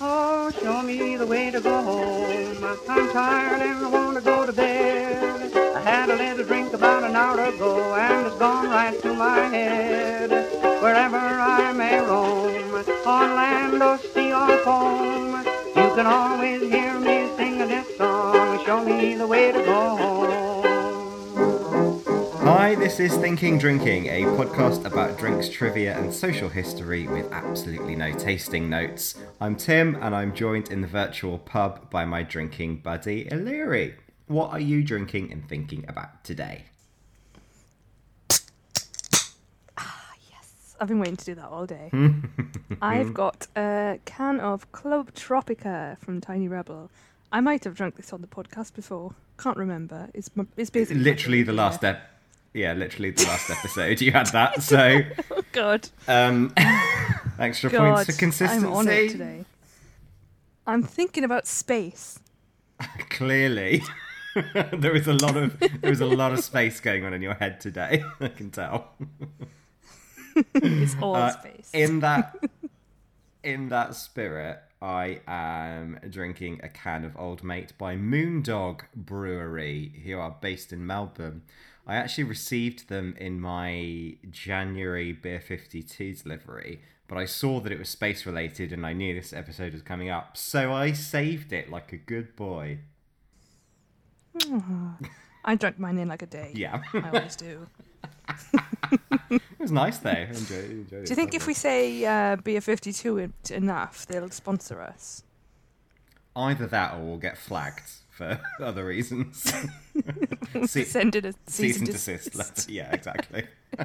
Oh, show me the way to go home. I'm tired and I want to go to bed. I had a little drink about an hour ago and it's gone right to my head. Wherever I may roam, on land or sea or foam, you can always hear me sing this song. Show me the way to go home. Hi, this is Thinking Drinking, a podcast about drinks, trivia, and social history with absolutely no tasting notes. I'm Tim, and I'm joined in the virtual pub by my drinking buddy, Illyri. What are you drinking and thinking about today? Ah, yes. I've been waiting to do that all day. I've got a can of Club Tropica from Tiny Rebel. I might have drunk this on the podcast before. Can't remember. It's it's basically Literally the last beer. Yeah, literally the last episode you had that. So, Oh God, um, extra God, points for consistency. I'm on it today. I'm thinking about space. Clearly, there is a lot of there is a lot of space going on in your head today. I can tell. It's all Uh, space. in that in that spirit, I am drinking a can of Old Mate by Moondog Brewery, who are based in Melbourne. I actually received them in my January Beer 52 delivery, but I saw that it was space related and I knew this episode was coming up, so I saved it like a good boy. I drank mine in like a day. Yeah. I always do. it was nice though. I enjoyed, enjoyed. Do you think if we say uh, Beer 52 enough, they'll sponsor us? either that or we'll get flagged for other reasons? See- Send it a cease and desist letter. Yeah, exactly.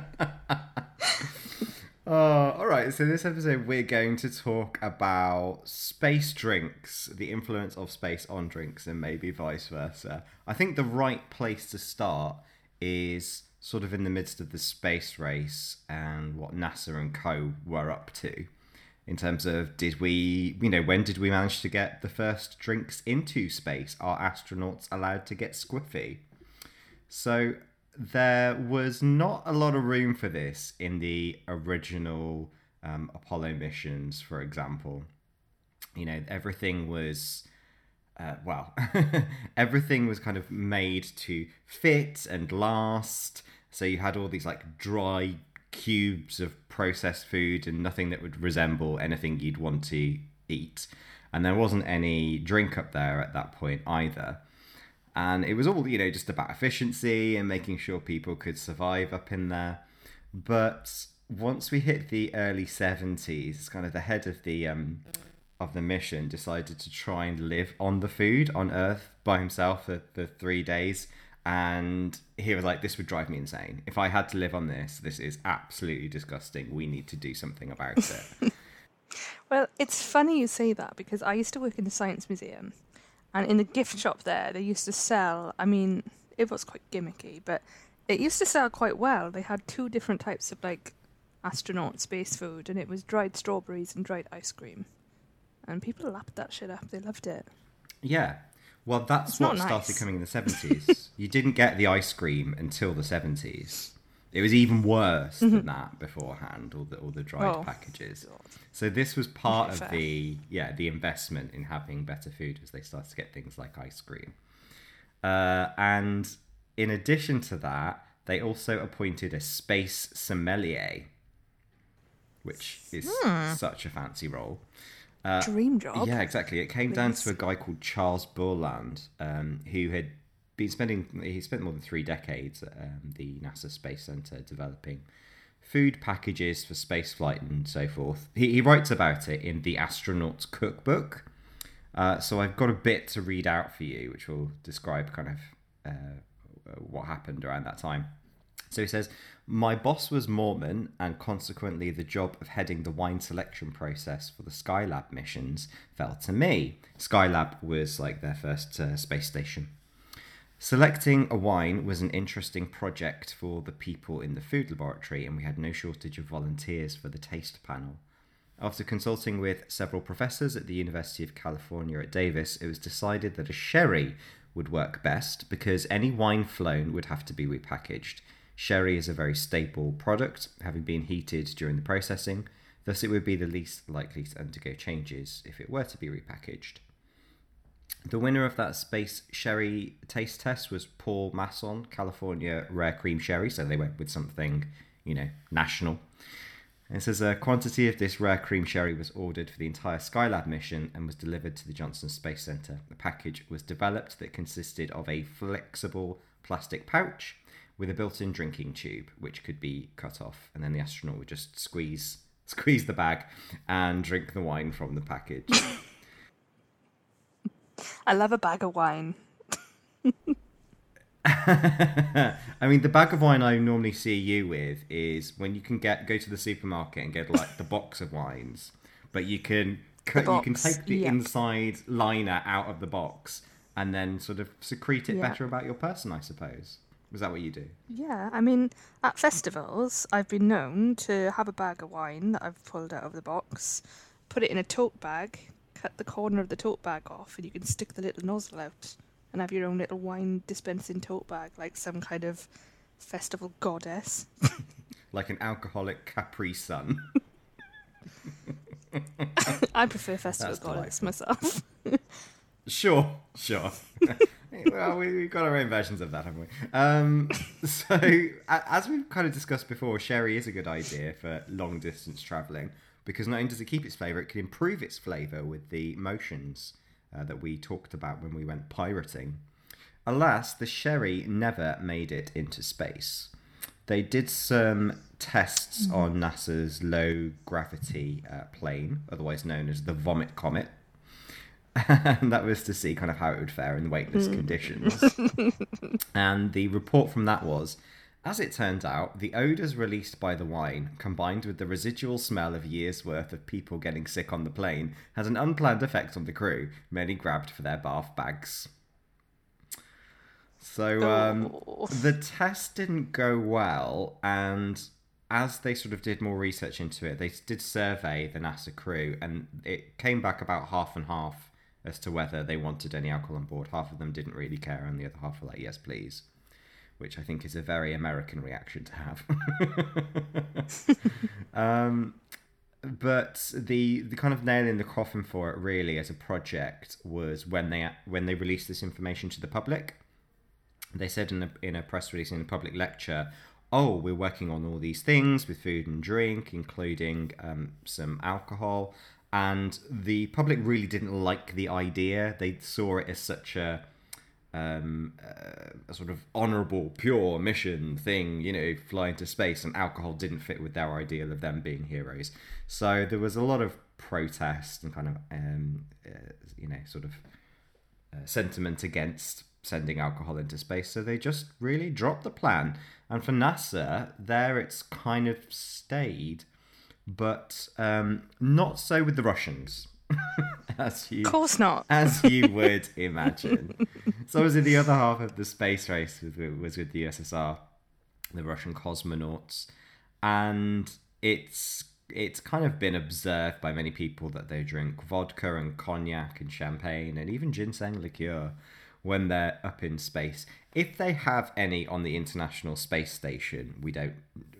Uh, all right, so this episode we're going to talk about space drinks, the influence of space on drinks, and maybe vice versa. I think the right place to start is sort of in the midst of the space race and what NASA and co were up to in terms of did we, you know, when did we manage to get the first drinks into space? Are astronauts allowed to get squiffy? So there was not a lot of room for this in the original um, Apollo missions, for example. You know, everything was. Uh, well, everything was kind of made to fit and last. So you had all these like dry cubes of processed food and nothing that would resemble anything you'd want to eat. And there wasn't any drink up there at that point either. And it was all you know just about efficiency and making sure people could survive up in there. But once we hit the early 70s kind of the head of the um of the mission decided to try and live on the food on earth by himself for, for three days and he was like this would drive me insane if i had to live on this this is absolutely disgusting we need to do something about it Well, it's funny you say that because I used to work in the Science Museum, and in the gift shop there, they used to sell. I mean, it was quite gimmicky, but it used to sell quite well. They had two different types of like astronaut space food, and it was dried strawberries and dried ice cream. And people lapped that shit up. They loved it. Yeah. Well, that's It's what not started nice. coming in the 70s. you didn't get the ice cream until the 70s. It was even worse than that beforehand, all the all the dried Mm-hmm. Oh, packages. So this was part of fair. the yeah the investment in having better food as they started to get things like ice cream. Uh, and in addition to that, they also appointed a space sommelier, which is Hmm. such a fancy role. Dream job. Yeah, exactly. It came down to a guy called Charles Bourland, um, who had been spending he spent more than three decades at um, the NASA Space Center developing food packages for spaceflight and so forth. He, he writes about it in the Astronaut's Cookbook. Uh, so I've got a bit to read out for you, which will describe kind of uh, what happened around that time. So he says, My boss was Mormon, and consequently, the job of heading the wine selection process for the Skylab missions fell to me. Skylab was like their first uh, space station. Selecting a wine was an interesting project for the people in the food laboratory, and we had no shortage of volunteers for the taste panel. After consulting with several professors at the University of California at Davis, it was decided that a sherry would work best because any wine flown would have to be repackaged. Sherry is a very stable product, having been heated during the processing. Thus, it would be the least likely to undergo changes if it were to be repackaged. The winner of that space sherry taste test was Paul Masson, California Rare Cream Sherry. So they went with something, you know, national. It says a quantity of this rare cream sherry was ordered for the entire Skylab mission and was delivered to the Johnson Space Center. The package was developed that consisted of a flexible plastic pouch with a built-in drinking tube, which could be cut off, and then the astronaut would just squeeze squeeze the bag and drink the wine from the package. I love a bag of wine. I mean, the bag of wine I normally see you with is when you can get go to the supermarket and get like the box of wines, but you can cut, you can take the yeah. inside liner out of the box and then sort of secrete it Yeah. better about your person, I suppose. Is that what you do? Yeah, I mean, at festivals, I've been known to have a bag of wine that I've pulled out of the box, put it in a tote bag, cut the corner of the tote bag off, and you can stick the little nozzle out and have your own little wine dispensing tote bag, like some kind of festival goddess. Like an alcoholic Capri Sun. I prefer festival That's goddess delightful. myself. Sure, sure. Well, we, we've got our own versions of that, haven't we? Um, so, as we've kind of discussed before, sherry is a good idea for long distance traveling because not only does it keep its flavour, it can improve its flavour with the motions uh, that we talked about when we went pirating. Alas, the sherry never made it into space. They did some tests on NASA's low gravity uh, plane, otherwise known as the Vomit Comet, that was to see kind of how it would fare in weightless conditions. and the report from that was as it turned out, the odours released by the wine, combined with the residual smell of years' worth of people getting sick on the plane, had an unplanned effect on the crew. Many grabbed for their bath bags. So um, Oh. the test didn't go well, and as they sort of did more research into it, they did survey the NASA crew, and it came back about half and half as to whether they wanted any alcohol on board. Half of them didn't really care, and the other half were like, "Yes, please," which I think is a very American reaction to have. um, but the the kind of nail in the coffin for it, really, as a project, was when they when they released this information to the public they said in a, in a press release in a public lecture oh we're working on all these things with food and drink including um, some alcohol and the public really didn't like the idea. They saw it as such a um, a sort of honorable pure mission thing you know flying to space and alcohol didn't fit with their ideal of them being heroes. So there was a lot of protest and kind of um, uh, you know sort of uh, sentiment against sending alcohol into space, so they just really dropped the plan. And for NASA, there it's kind of stayed, but um, not so with the Russians, as you Of course not. as you would imagine. so obviously the other half of the space race was, was with the USSR, the Russian cosmonauts, and it's it's kind of been observed by many people that they drink vodka and cognac and champagne and even ginseng liqueur when they're up in space. If they have any on the International Space Station, we don't.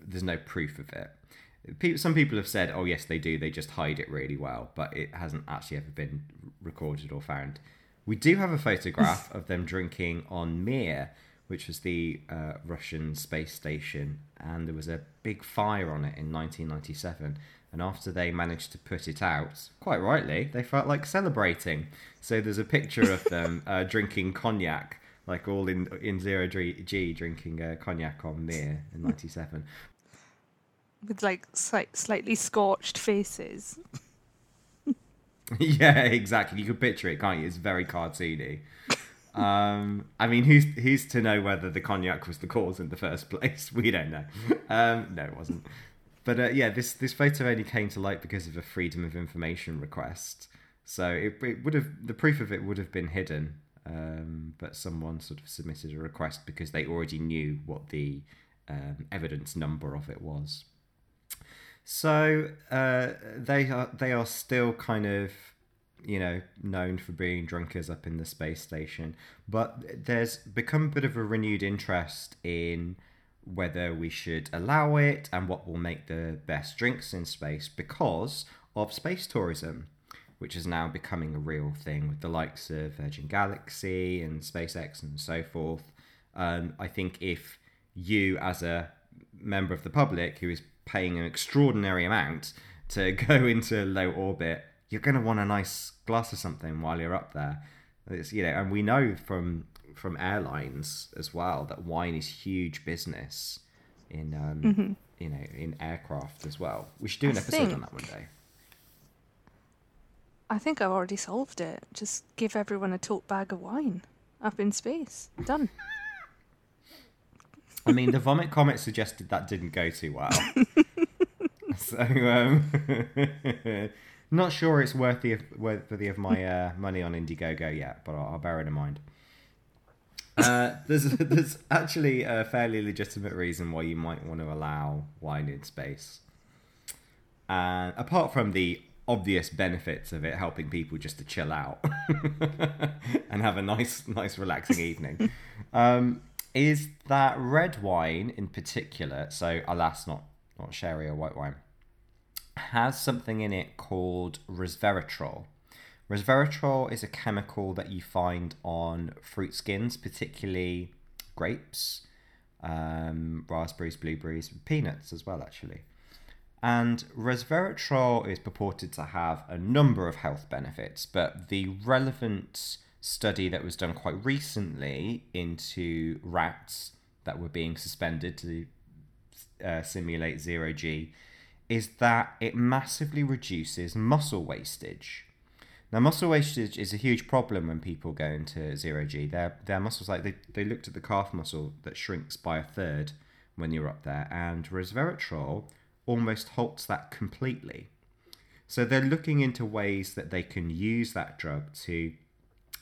There's no proof of it. People, some people have said, "Oh yes, they do. They just hide it really well," but it hasn't actually ever been recorded or found. We do have a photograph of them drinking on Mir, which was the uh, Russian space station, and there was a big fire on it in 1997. And after they managed to put it out, quite rightly, they felt like celebrating. So there's a picture of them uh, drinking cognac, like all in in zero G, drinking uh, cognac on Mir in '97. With like slight, slightly scorched faces. yeah, exactly. You can picture it, can't you? It's very cartoony. Um, I mean, who's who's to know whether the cognac was the cause in the first place? We don't know. Um, no, it wasn't. But uh, yeah, this this photo only came to light because of a freedom of information request. So it, it would have the proof of it would have been hidden, um, but someone sort of submitted a request because they already knew what the um, evidence number of it was. So uh, they are they are still kind of you know known for being drunkers up in the space station, but there's become a bit of a renewed interest in whether we should allow it and what will make the best drinks in space because of space tourism, which is now becoming a real thing with the likes of Virgin Galaxy and SpaceX and so forth. Um, I think if you, as a member of the public who is paying an extraordinary amount to go into low orbit, you're going to want a nice glass of something while you're up there. It's, you know, and we know from from airlines as well that wine is huge business in um, Mm-hmm. you know in aircraft as well. We should do an I episode think- on that one day. I think I've already solved it. Just give everyone a tote bag of wine up in space. Done. I mean, the vomit comet suggested that didn't go too well. so, um, not sure it's worthy of, worthy of my uh, money on Indiegogo yet, but I'll, I'll bear it in mind. Uh, there's there's actually a fairly legitimate reason why you might want to allow wine in space. And apart from the obvious benefits of it helping people just to chill out and have a nice nice relaxing evening um, is that red wine in particular so alas not not sherry or white wine has something in it called resveratrol? Resveratrol is a chemical that you find on fruit skins particularly grapes um, raspberries blueberries peanuts as well actually. And resveratrol is purported to have a number of health benefits, but the relevant study that was done quite recently into rats that were being suspended to uh, simulate zero G is that it massively reduces muscle wastage. Now, muscle wastage is a huge problem when people go into zero G. Their their muscles, like they, they looked at the calf muscle that shrinks by a third when you're up there, and resveratrol almost halts that completely. So they're looking into ways that they can use that drug to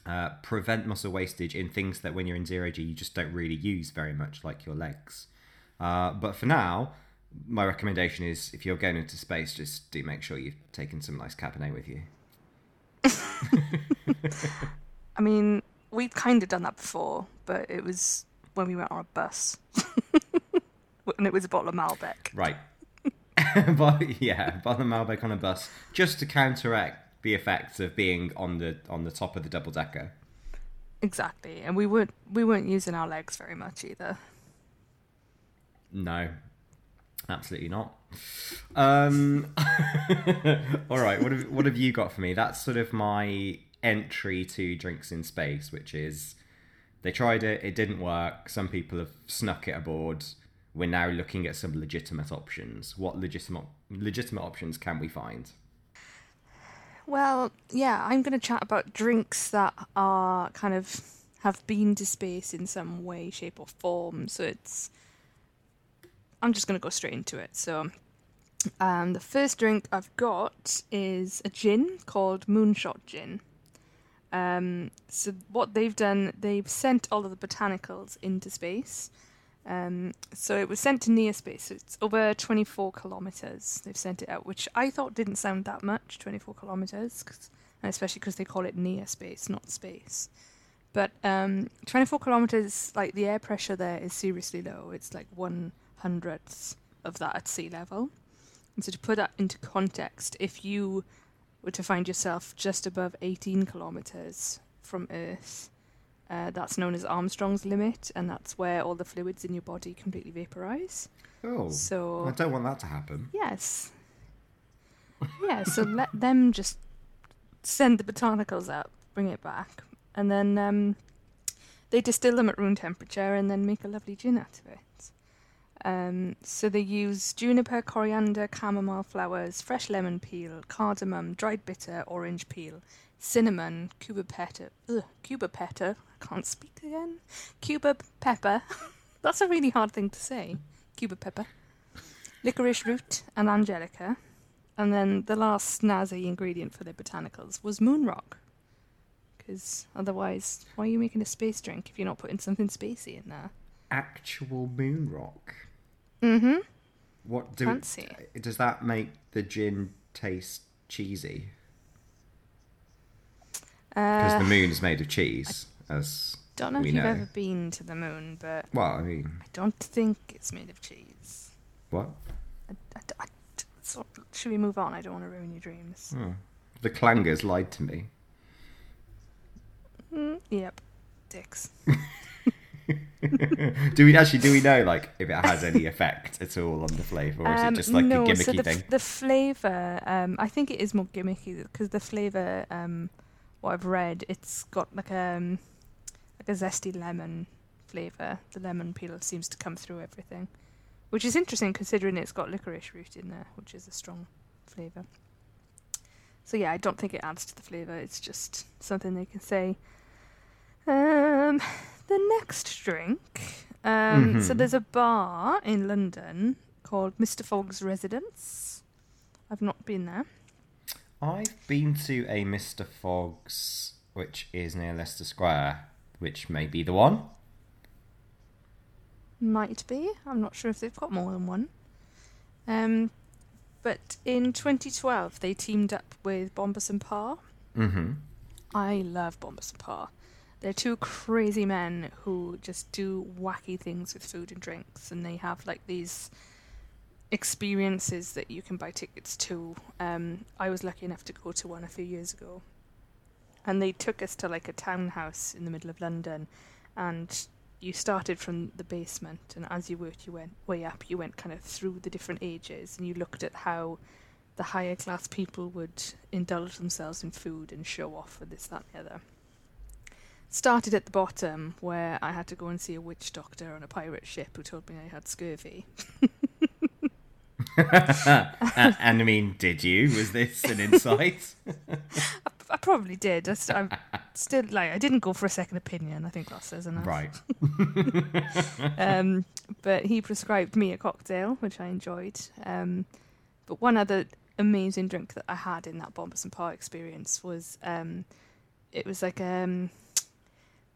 uh, prevent muscle wastage in things that when you're in zero G you just don't really use very much, like your legs. Uh, but for now, my recommendation is if you're going into space, just do make sure you've taken some nice Cabernet with you. I mean, we've kind of done that before, but it was when we went on a bus. and it was a bottle of Malbec. Right. but yeah, bottle of Malbec on a bus, just to counteract the effects of being on the on the top of the double decker. Exactly. And we weren't we weren't using our legs very much either. No, absolutely not. Um, all right, what have what have you got for me? That's sort of my entry to drinks in space, which is they tried it, it didn't work. Some people have snuck it aboard. We're now looking at some legitimate options. What legitimate legitimate options can we find? Well, yeah, I'm going to chat about drinks that are kind of have been to space in some way, shape, or form. So it's. I'm just going to go straight into it. So, um, the first drink I've got is a gin called Moonshot Gin. Um, so what they've done, they've sent all of the botanicals into space. Um, so it was sent to near space. So it's over 24 kilometers. They've sent it out, which I thought didn't sound that much, 24 kilometers, and especially because they call it near space, not space. But um, 24 kilometers, like the air pressure there is seriously low. It's like one hundredth of that at sea level. And so to put that into context, if you were to find yourself just above 18 kilometers from Earth, uh, that's known as Armstrong's limit, and that's where all the fluids in your body completely vaporize. Oh, So- I don't want that to happen. Yes. Yeah, so let them just send the botanicals up, bring it back, and then um, they distill them at room temperature and then make a lovely gin out of it. Um, so they use juniper, coriander, chamomile flowers, fresh lemon peel, cardamom, dried bitter, orange peel, cinnamon, cuba pepper, ugh, cuba pepper, I can't speak again, cuba pepper, that's a really hard thing to say, cuba pepper, licorice root and angelica, and then the last snazzy ingredient for their botanicals was moon rock. Because otherwise, why are you making a space drink if you're not putting something spacey in there? Actual moon rock. Mm-hmm. What do Fancy. does that make the gin taste cheesy? Because Uh, the moon is made of cheese, as Don't know we if you've know. ever been to the moon, but Well, I mean, I don't think it's made of cheese. what? I, I, I, so, should we move on? I don't want to ruin your dreams. Oh. The clangers lied to me. Mm, yep, dicks. do we actually do we know like if it has any effect at all on the flavour, or is Um, it just like no, a gimmicky so the, thing? the flavour, um, I think it is more gimmicky because the flavour, um, what I've read, it's got like a um, like a zesty lemon flavour. The lemon peel seems to come through everything, which is interesting considering it's got licorice root in there, which is a strong flavour. So yeah, I don't think it adds to the flavour. It's just something they can say. Um, the next drink. Um, So Mhm. there's a bar in London called Mr. Fogg's Residence. I've not been there. I've been to a Mr. Fogg's, which is near Leicester Square, which may be the one. Might be. I'm not sure if they've got more than one. Um, but in 2012, they teamed up with Bompas and Parr. Mm-hmm. I love Bompas and Parr. They're two crazy men who just do wacky things with food and drinks, and they have like these experiences that you can buy tickets to. Um, I was lucky enough to go to one a few years ago, and they took us to like a townhouse in the middle of London, and you started from the basement, and as you worked your went way up, you went kind of through the different ages, and you looked at how the higher class people would indulge themselves in food and show off with this, that, and the other. Started at the bottom where I had to go and see a witch doctor on a pirate ship who told me I had scurvy. and, and I mean, did you? Was this an insight? I probably did. I, st- I'm still like I didn't go for a second opinion. I think that says enough. right. Um, but he prescribed me a cocktail, which I enjoyed. Um, but one other amazing drink that I had in that Bompas and Parr experience was um, it was like a um,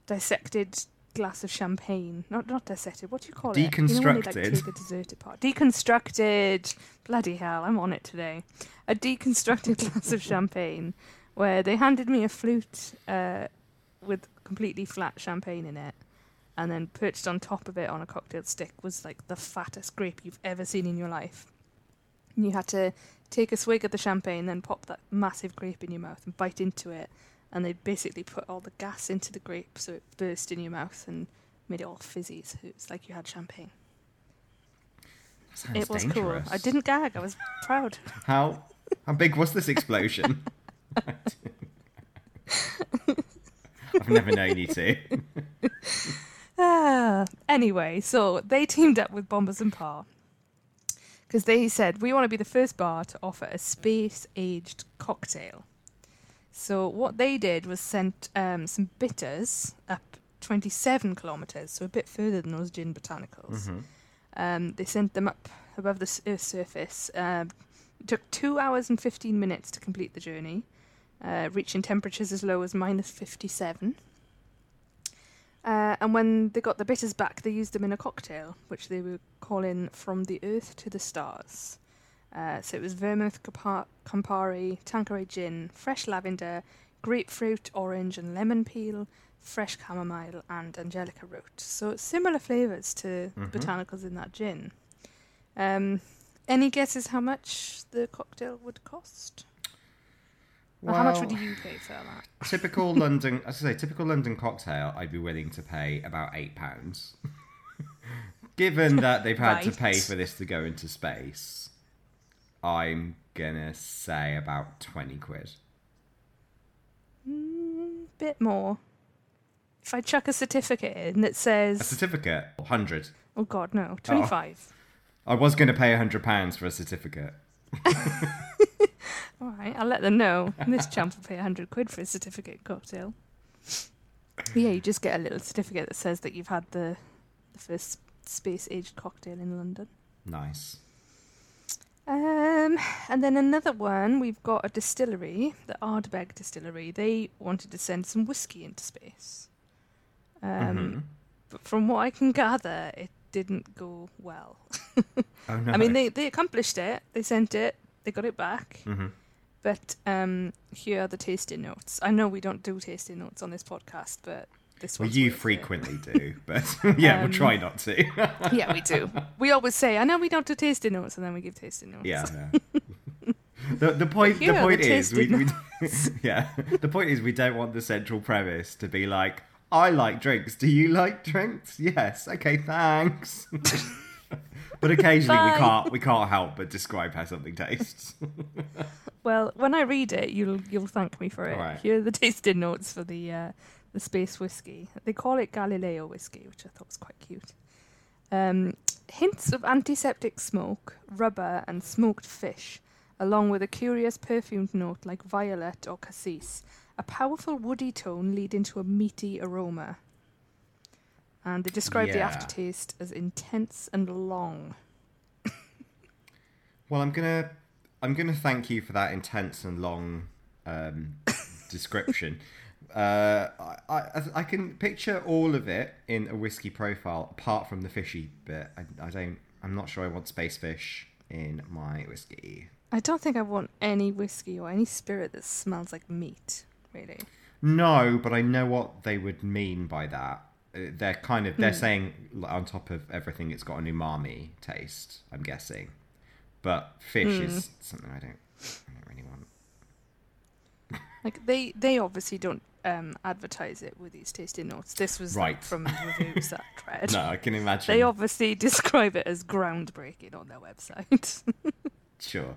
dissected glass of champagne. Not not dissected. What do you call it? You know like, Deconstructed. a dessert apart. Deconstructed. Bloody hell! I'm on it today. A deconstructed glass of champagne, where they handed me a flute uh, with completely flat champagne in it, and then perched on top of it on a cocktail stick was like the fattest grape you've ever seen in your life. And you had to take a swig of the champagne, then pop that massive grape in your mouth and bite into it. And they basically put all the gas into the grape so it burst in your mouth and made it all fizzy. So it was like you had champagne. Sounds it was dangerous. cool. I didn't gag. I was proud. How how big was this explosion? I've never known you to. Ah, anyway, so they teamed up with Bompas and Parr because they said we want to be the first bar to offer a space-aged cocktail. So what they did was sent um, some bitters up 27 kilometers, so a bit further than those gin botanicals. Mm-hmm. Um, they sent them up above the s- Earth's surface. Um, it took two hours and 15 minutes to complete the journey, uh, reaching temperatures as low as minus 57. Uh, and when they got the bitters back, they used them in a cocktail, which they were calling From the Earth to the Stars. Uh, so it was vermouth, Campari, Tanqueray gin, fresh lavender, grapefruit, orange, and lemon peel, fresh chamomile, and angelica root. So similar flavours to Mhm. the botanicals in that gin. Um, any guesses how much the cocktail would cost? Or how much would you pay for that? Typical London, as I say, typical London cocktail. I'd be willing to pay about eight pounds. Given that they've had to pay for this to go into space, I'm gonna say about twenty quid. Mm, bit more. If I chuck a certificate in that says. A certificate, hundred. oh god, no, 25. I was gonna pay hundred pounds for a certificate. All right, I'll let them know. This chump will pay 100 quid for a certificate cocktail. But yeah, you just get a little certificate that says that you've had the, the first space aged cocktail in London. Nice. Um, and then another one, we've got a distillery, the Ardbeg Distillery. They wanted to send some whiskey into space. Um, Mhm. But from what I can gather, it didn't go well. Oh no. I mean, they, they accomplished it. They sent it. They got it back. hmm But um, here are the tasting notes. I know we don't do tasting notes on this podcast, but this Well, you worth it. frequently do, but yeah, we'll Um, try not to. Yeah, we do. We always say, I know we don't do tasting notes, and then we give tasting notes. yeah. yeah. The, the point the point is we, we yeah the point is we don't want the central premise to be like I like drinks do you like drinks yes okay thanks but occasionally we can't we can't help but describe how something tastes Well, when I read it, you'll you'll thank me for it. Alright. Here are the tasting notes for the uh, the space whiskey. They call it Galileo whiskey, which I thought was quite cute. Um, hints of antiseptic smoke, rubber, and smoked fish, along with a curious perfumed note like violet or cassis. A powerful woody tone leading to a meaty aroma. And they describe the aftertaste as intense and long. Well, I'm gonna I'm gonna thank you for that intense and long um, description. Uh, I, I I can picture all of it in a whiskey profile, apart from the fishy bit. I, I don't. I'm not sure I want space fish in my whiskey. I don't think I want any whiskey or any spirit that smells like meat, really. No, but I know what they would mean by that. Uh, They're kind of they're saying on top of everything, it's got an umami taste. I'm guessing, but fish is something I don't. I don't really want. Like they, they obviously don't um, advertise it with these tasting notes. This was Right. from reviews that read. No, I can imagine. They obviously describe it as groundbreaking on their website. Sure.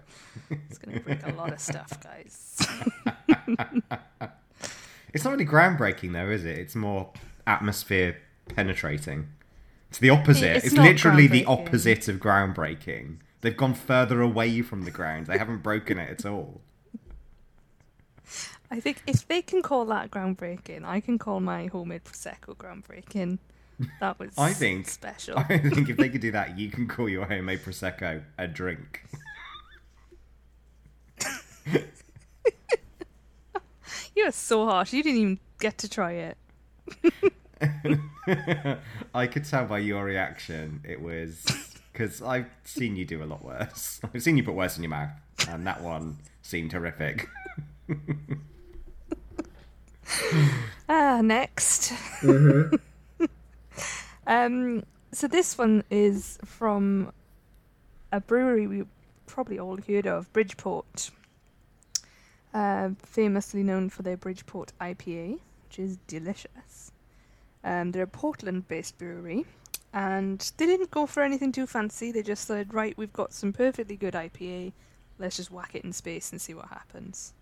it's going to break a lot of stuff, guys. It's not really groundbreaking though, is it? It's more atmosphere penetrating. It's the opposite. It's It's, literally the opposite of groundbreaking. They've gone further away from the ground. They haven't broken it at all. I think if they can call that groundbreaking, I can call my homemade prosecco groundbreaking. That was I think- special. I think if they could do that, you can call your homemade prosecco a drink. You are so harsh. You didn't even get to try it. I could tell by your reaction it was because I've seen you do a lot worse. I've seen you put worse in your mouth, and that one seemed horrific. Ah, next. um, so this one is from a brewery we probably all heard of, Bridgeport. Uh, famously known for their Bridgeport IPA, which is delicious. Um, they're a Portland-based brewery, and they didn't go for anything too fancy. They just said, "Right, we've got some perfectly good IPA. Let's just whack it in space and see what happens."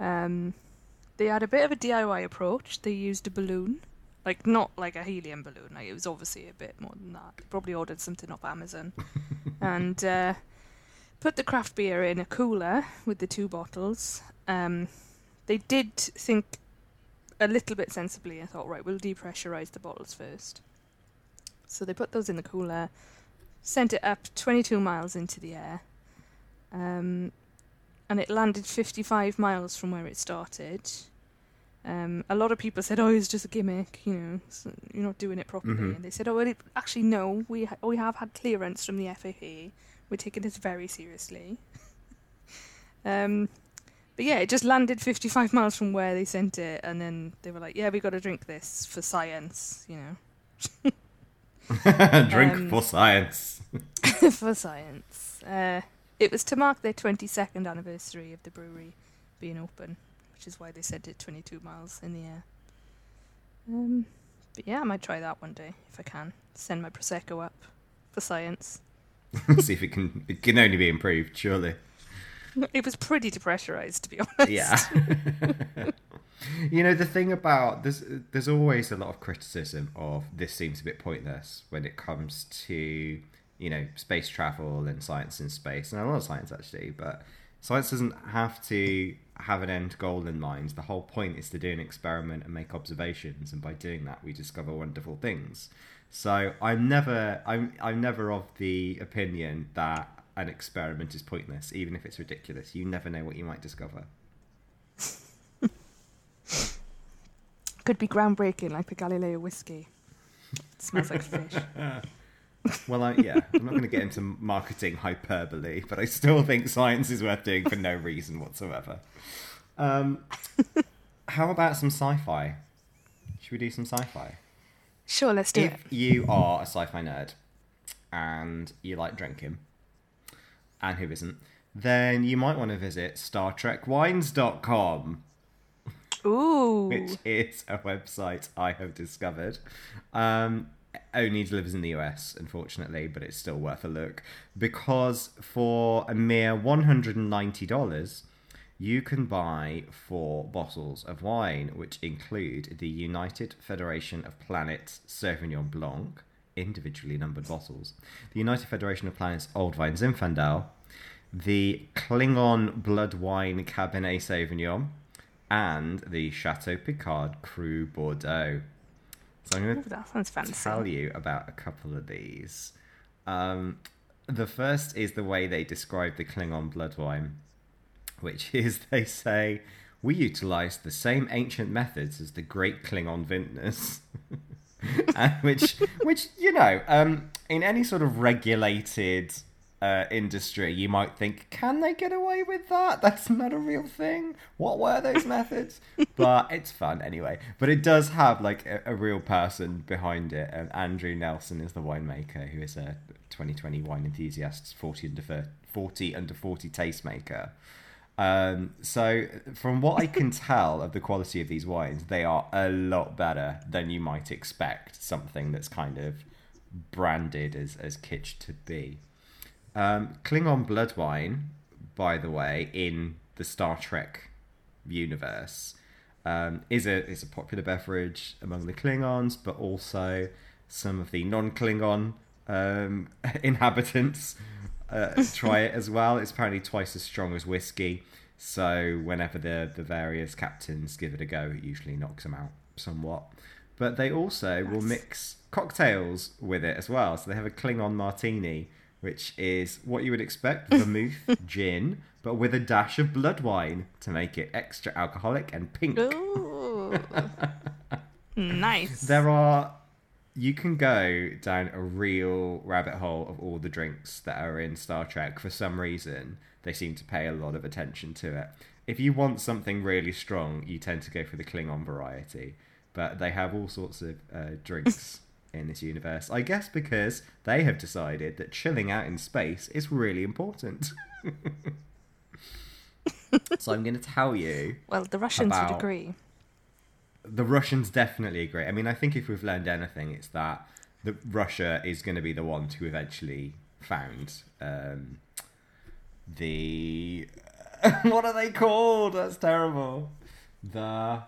Um, they had a bit of a DIY approach. They used a balloon, like not like a helium balloon. Like it was obviously a bit more than that. They probably ordered something off Amazon, and uh, put the craft beer in a cooler with the two bottles. Um, they did think a little bit sensibly and thought, right, we'll depressurize the bottles first. So they put those in the cooler, sent it up 22 miles into the air, um, and it landed 55 miles from where it started. Um, a lot of people said, "Oh, it's just a gimmick, you know, you're not doing it properly." Mhm. And they said, "Oh, well, it, actually, no. We ha- we have had clearance from the FAA. We're taking this very seriously." um, but yeah, it just landed 55 miles from where they sent it, and then they were like, "Yeah, we got to drink this for science, you know, Drink Um, for science. for science." Uh, it was to mark their 22nd anniversary of the brewery being open, which is why they sent it 22 miles in the air. Um, but yeah, I might try that one day if I can. Send my prosecco up for science. See if it can. It can only be improved, surely. It was pretty depressurized, to be honest. Yeah. you know the thing about there's there's always a lot of criticism of this seems a bit pointless when it comes to you know space travel and science in space and a lot of science actually, but science doesn't have to have an end goal in mind. The whole point is to do an experiment and make observations, and by doing that, we discover wonderful things. So I'm never I'm I'm never of the opinion that an experiment is pointless, even if it's ridiculous. You never know what you might discover. Could be groundbreaking, like the Galileo whiskey. It smells like fish. Well, I, yeah, I'm not going to get into marketing hyperbole, but I still think science is worth doing for no reason whatsoever. Um, how about some sci-fi? Should we do some sci-fi? Sure, let's do it. if you are a sci-fi nerd and you like drinking, and who isn't, then you might want to visit StarTrekWines.com, Ooh. which is a website I have discovered. Um, only delivers in the US, unfortunately, but it's still worth a look because for a mere one hundred and ninety dollars. You can buy four bottles of wine, which include the United Federation of Planets Sauvignon Blanc, individually numbered bottles, the United Federation of Planets Old Vine Zinfandel, the Klingon Blood Wine Cabernet Sauvignon, and the Chateau Picard Cru Bordeaux. So I'm going Ooh, that sounds to fancy. tell you about a couple of these. Um, the first is the way they describe the Klingon blood wine, which is they say we utilize the same ancient methods as the great Klingon vintners. Which, which you know, um, in any sort of regulated uh, industry, you might think, can they get away with that? That's not a real thing. What were those methods? but it's fun anyway. But it does have like a, a real person behind it. And Andrew Nelson is the winemaker, who is a 2020 wine enthusiast, 40 under 40, 40 under 40 tastemaker. Um, so, from what I can tell of the quality of these wines, they are a lot better than you might expect something that's kind of branded as, as kitsch to be. Um, Klingon blood wine, by the way, in the Star Trek universe, um, is a is a popular beverage among the Klingons, but also some of the non-Klingon um, inhabitants uh, try it as well. It's apparently twice as strong as whiskey, so whenever the the various captains give it a go, it usually knocks them out somewhat. But they also will mix cocktails with it as well. So they have a Klingon martini, which is what you would expect vermouth, gin, but with a dash of blood wine to make it extra alcoholic and pink. Ooh. nice. There are. You can go down a real rabbit hole of all the drinks that are in Star Trek. For some reason, they seem to pay a lot of attention to it. If you want something really strong, you tend to go for the Klingon variety. But they have all sorts of uh, drinks in this universe. I guess because they have decided that chilling out in space is really important. so I'm going to tell you Well, the Russians would agree. the Russians definitely agree. I mean, I think if we've learned anything, it's that the Russia is going to be the one to eventually found um, the what are they called? That's terrible. The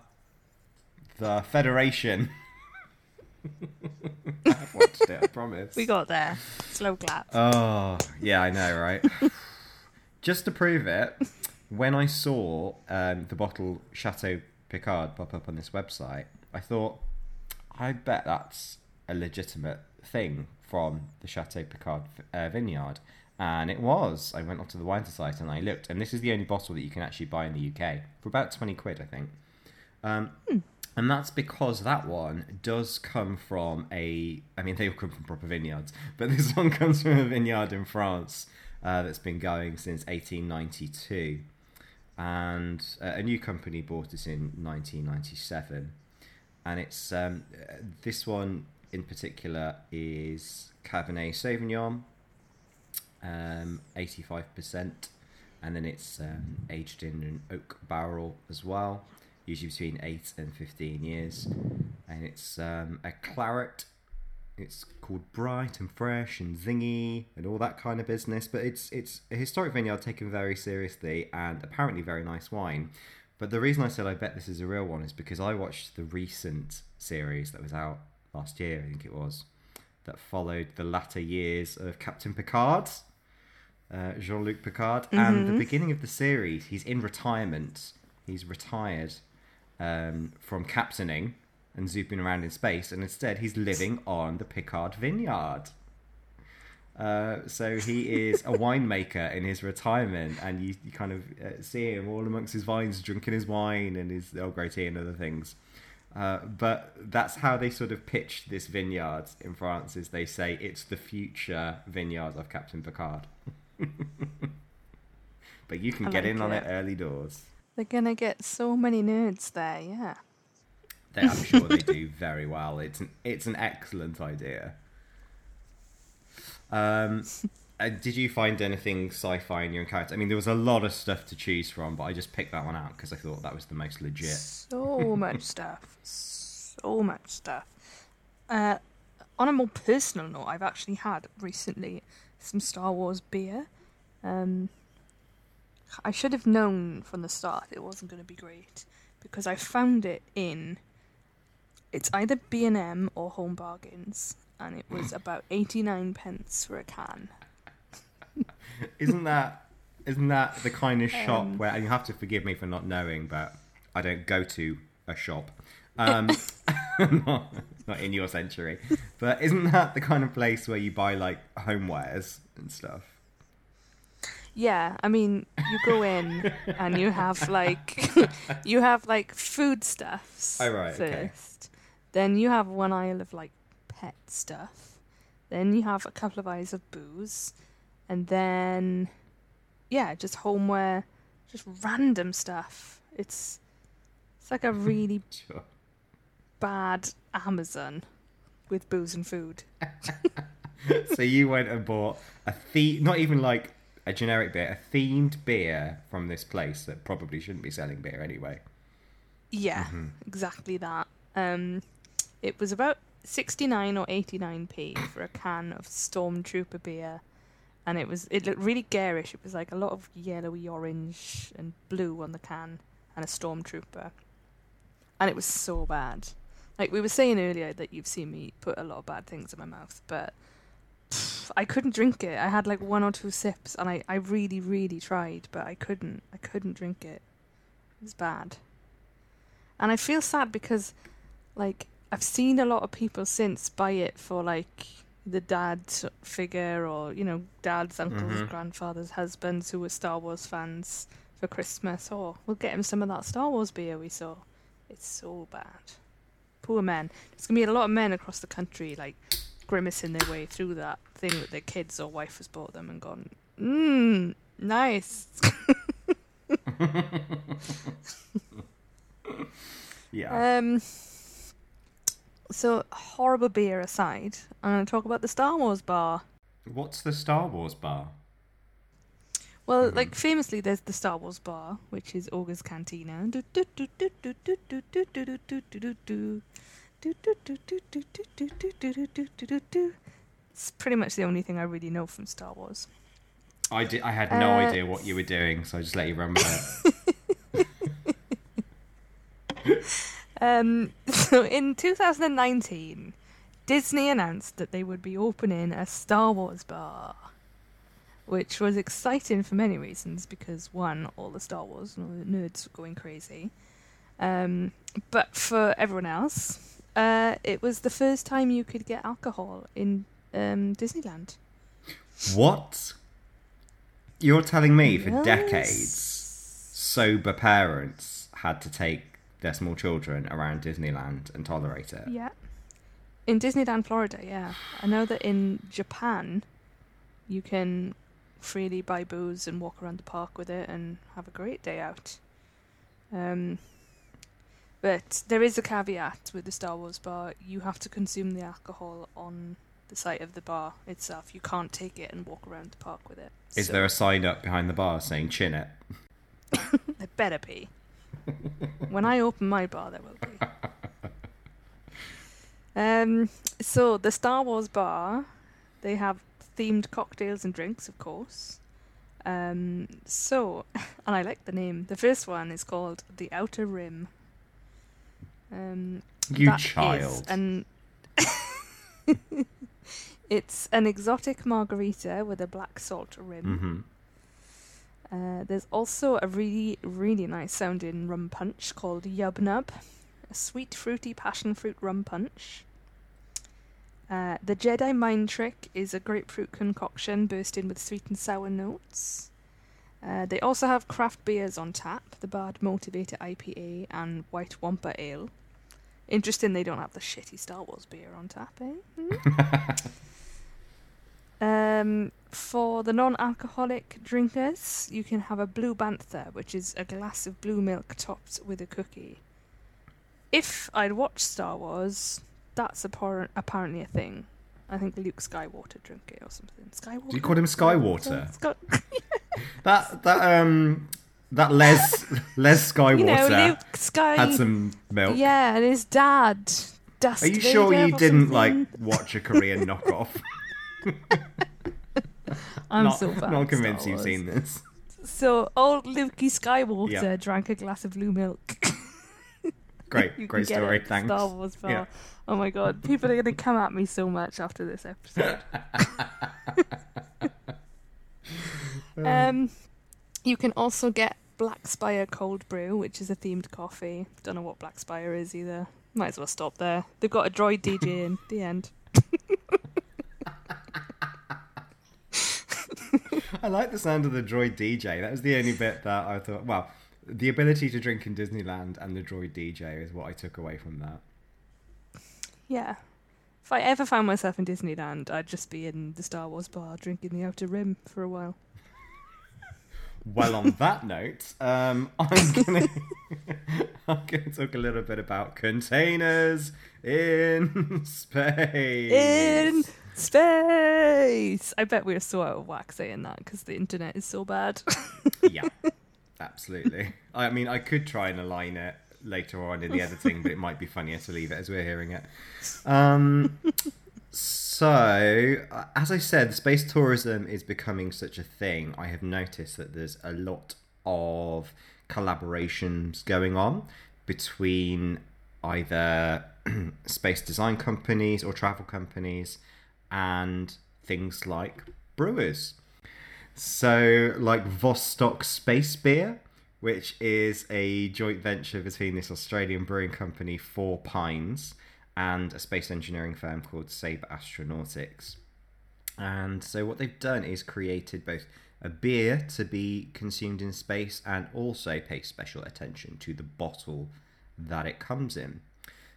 the Federation. I've watched it. I promise. We got there. Slow clap. Oh, yeah, I know, right? Just to prove it, when I saw um, the bottle Chateau Picard pop up on this website, I thought, I bet that's a legitimate thing from the Chateau Picard uh, vineyard. And it was. I went onto the wine site and I looked, and this is the only bottle that you can actually buy in the UK for about 20 quid, I think. Um, and that's because that one does come from a. I mean, they all come from proper vineyards, but this one comes from a vineyard in France uh, that's been going since 1892. And uh, a new company bought it in 1997. And it's. Um, this one in particular is Cabernet Sauvignon, um, 85%. And then it's um, aged in an oak barrel as well usually between 8 and 15 years. And it's um, a claret. It's called bright and fresh and zingy and all that kind of business. But it's it's a historic vineyard taken very seriously and apparently very nice wine. But the reason I said I bet this is a real one is because I watched the recent series that was out last year, I think it was, that followed the latter years of Captain Picard, uh, Jean Luc Picard. And the beginning of the series, he's in retirement. He's retired um, from captaining and zooping around in space, and instead he's living on the Picard vineyard. Uh, so he is a winemaker in his retirement, and you, you kind of uh, see him all amongst his vines, drinking his wine and his Earl Grey tea and other things. Uh, but that's how they sort of pitched this vineyard in France. Is they say it's the future vineyard of Captain Picard. but you can I get like in on it. it early doors. They're gonna get so many nerds there. Yeah. They, I'm sure they do very well. It's an it's an excellent idea. Um, uh, did you find anything sci-fi in your character? I mean, there was a lot of stuff to choose from, but I just picked that one out because I thought that was the most legit. So much stuff. So much stuff. Uh, on a more personal note, I've actually had recently some Star Wars beer. Um, I should have known from the start it wasn't going to be great because I found it in. It's either B and M or Home Bargains, and it was about eighty nine pence for a can. Isn't that isn't that the kind of shop Um, where and you have to forgive me for not knowing, but I don't go to a shop. Um, not, not in your century, but isn't that the kind of place where you buy like homewares and stuff? Yeah, I mean, you go in and you have like you have like foodstuffs Oh, right, first. okay. Then you have one aisle of like pet stuff. Then you have a couple of aisles of booze, and then yeah, just homeware, just random stuff. It's it's like a really Sure. bad Amazon with booze and food. so you went and bought a the not even like a generic beer, a themed beer from this place that probably shouldn't be selling beer anyway. Yeah, exactly that. Um, it was about 69 or 89p for a can of Stormtrooper beer. And it was it looked really garish. It was like a lot of yellowy orange and blue on the can and a Stormtrooper. And it was so bad. Like we were saying earlier that you've seen me put a lot of bad things in my mouth, but pff, I couldn't drink it. I had like one or two sips and I, I really, really tried, but I couldn't. I couldn't drink it. It was bad. And I feel sad because, like, I've seen a lot of people since buy it for, like, the dad figure or, you know, dads, uncles, Mhm. grandfathers, husbands who were Star Wars fans for Christmas. Oh, we'll get him some of that Star Wars beer we saw. It's so bad. Poor men. There's going to be a lot of men across the country, like, grimacing their way through that thing that their kids or wife has bought them and gone, mmm, nice. Yeah. Um. So horrible beer aside, I'm going to talk about the Star Wars bar. What's the Star Wars bar? Well, like famously, there's the Star Wars bar, which is Oga's Cantina. It's pretty much the only thing I really know from Star Wars. I did. I had no Uh, idea what you were doing, so I just let you run with it. Um, so in 2019, Disney announced that they would be opening a Star Wars bar, which was exciting for many reasons because one, all the Star Wars nerds were going crazy, um, but for everyone else, uh, it was the first time you could get alcohol in um, Disneyland. what? You're telling me for Yes. decades, sober parents had to take their small children around Disneyland and tolerate it. Yeah. In Disneyland, Florida, yeah. I know that in Japan, you can freely buy booze and walk around the park with it and have a great day out. Um, but there is a caveat with the Star Wars bar. You have to consume the alcohol on the site of the bar itself. You can't take it and walk around the park with it. Is So- there a sign up behind the bar saying "chin it"? There better be. when I open my bar, there will be. Um, so the Star Wars bar, they have themed cocktails and drinks, of course. Um, so, and I like the name. The first one is called the Outer Rim. Um, You child. an it's an exotic margarita with a black salt rim. hmm Uh, there's also a really, really nice sounding rum punch called Yub Nub, a sweet, fruity passion fruit rum punch. Uh, the Jedi Mind Trick is a grapefruit concoction bursting with sweet and sour notes. Uh, they also have craft beers on tap the Bad Motivator IPA and White Wampa Ale. Interesting they don't have the shitty Star Wars beer on tap, eh? Um, for the non-alcoholic drinkers, you can have a Blue Bantha, which is a glass of blue milk topped with a cookie. if I'd watched Star Wars, that's appar- apparently a thing. I think Luke Skywalker drank it or something. Skywalker. Do you call him Skywater? Sky- That that um that Les Les Skywater you know, Luke Sky. had some milk. Yeah, and his dad. Darth Are you Vader sure you didn't something. like watch a Korean knockoff? I'm not, so bad. not convinced you've seen this. So old Lukey Skywalker Yeah. drank a glass of blue milk. Great, great story. Thanks. Star Wars bar. Yeah. Oh my god, people are going to come at me so much after this episode. um, you can also get Black Spire Cold Brew, which is a themed coffee. Don't know what Black Spire is either. Might as well stop there. They've got a droid DJ in the end. I like the sound of the droid DJ. That was the only bit that I thought. Well, the ability to drink in Disneyland and the droid DJ is what I took away from that. Yeah. If I ever found myself in Disneyland, I'd just be in the Star Wars bar drinking the Outer Rim for a while. Well, on that note, um, I'm gonna I'm gonna talk a little bit about containers in space. In space! I bet we're so out of whack saying that because the internet is so bad. yeah, absolutely. I mean, I could try and align it later on in the editing, but it might be funnier to leave it as we're hearing it. Um, so, uh, as I said, space tourism is becoming such a thing. I have noticed that there's a lot of collaborations going on between either space design companies or travel companies and things like brewers. So, like Vostok Space Beer, which is a joint venture between this Australian brewing company, Four Pines, and a space engineering firm called Saber Astronautics. And so, what they've done is created both a beer to be consumed in space and also pay special attention to the bottle that it comes in.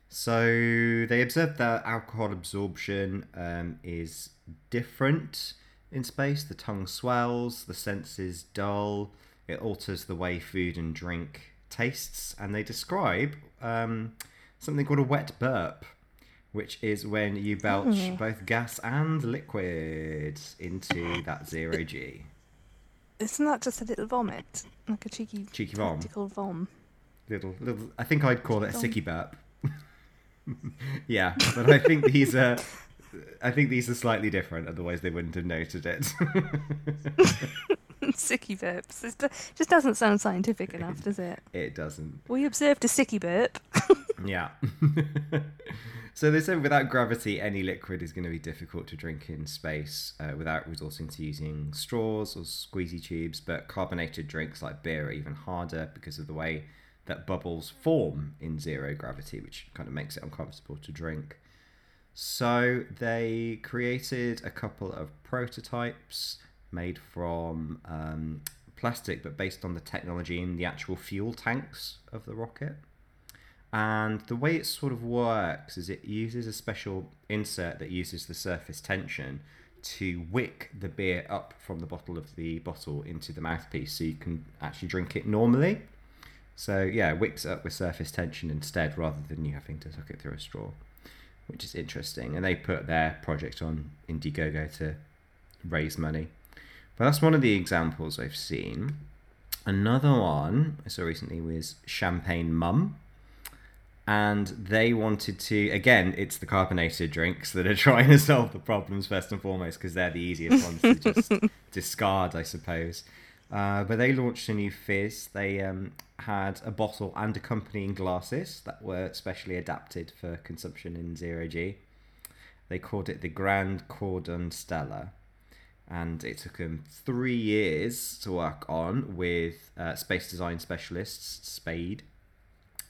So they observed that alcohol absorption um, is different in space. The tongue swells, the senses dull, it alters the way food and drink tastes, and they describe um, something called a wet burp, which is when you belch oh. both gas and liquid into that zero G. Isn't that just a little vomit? Like a cheeky, Cheeky vom. vom. Little, little. I think I'd call it a sicky burp. yeah, but I think these are. I think these are slightly different. Otherwise, they wouldn't have noted it. sicky burps. It just doesn't sound scientific enough, does it? it doesn't. We observed a sicky burp. Yeah. so they said without gravity, any liquid is going to be difficult to drink in space uh, without resorting to using straws or squeezy tubes. But carbonated drinks like beer are even harder because of the way that bubbles form in zero gravity, which kind of makes it uncomfortable to drink. So they created a couple of prototypes made from um, plastic, but based on the technology in the actual fuel tanks of the rocket. And the way it sort of works is it uses a special insert that uses the surface tension to wick the beer up from the bottle of the bottle into the mouthpiece so you can actually drink it normally. So yeah, wicks up with surface tension instead rather than you having to suck it through a straw, which is interesting. And they put their project on Indiegogo to raise money. But that's one of the examples I've seen. Another one I saw recently was Champagne Mumm. And they wanted to, again, it's the carbonated drinks that are trying to solve the problems first and foremost because they're the easiest ones to just discard, I suppose. Uh, but they launched a new fizz. They um, had a bottle and accompanying glasses that were specially adapted for consumption in zero G. They called it the Grand Cordon Stellar and it took them three years to work on with uh, space design specialists Spade.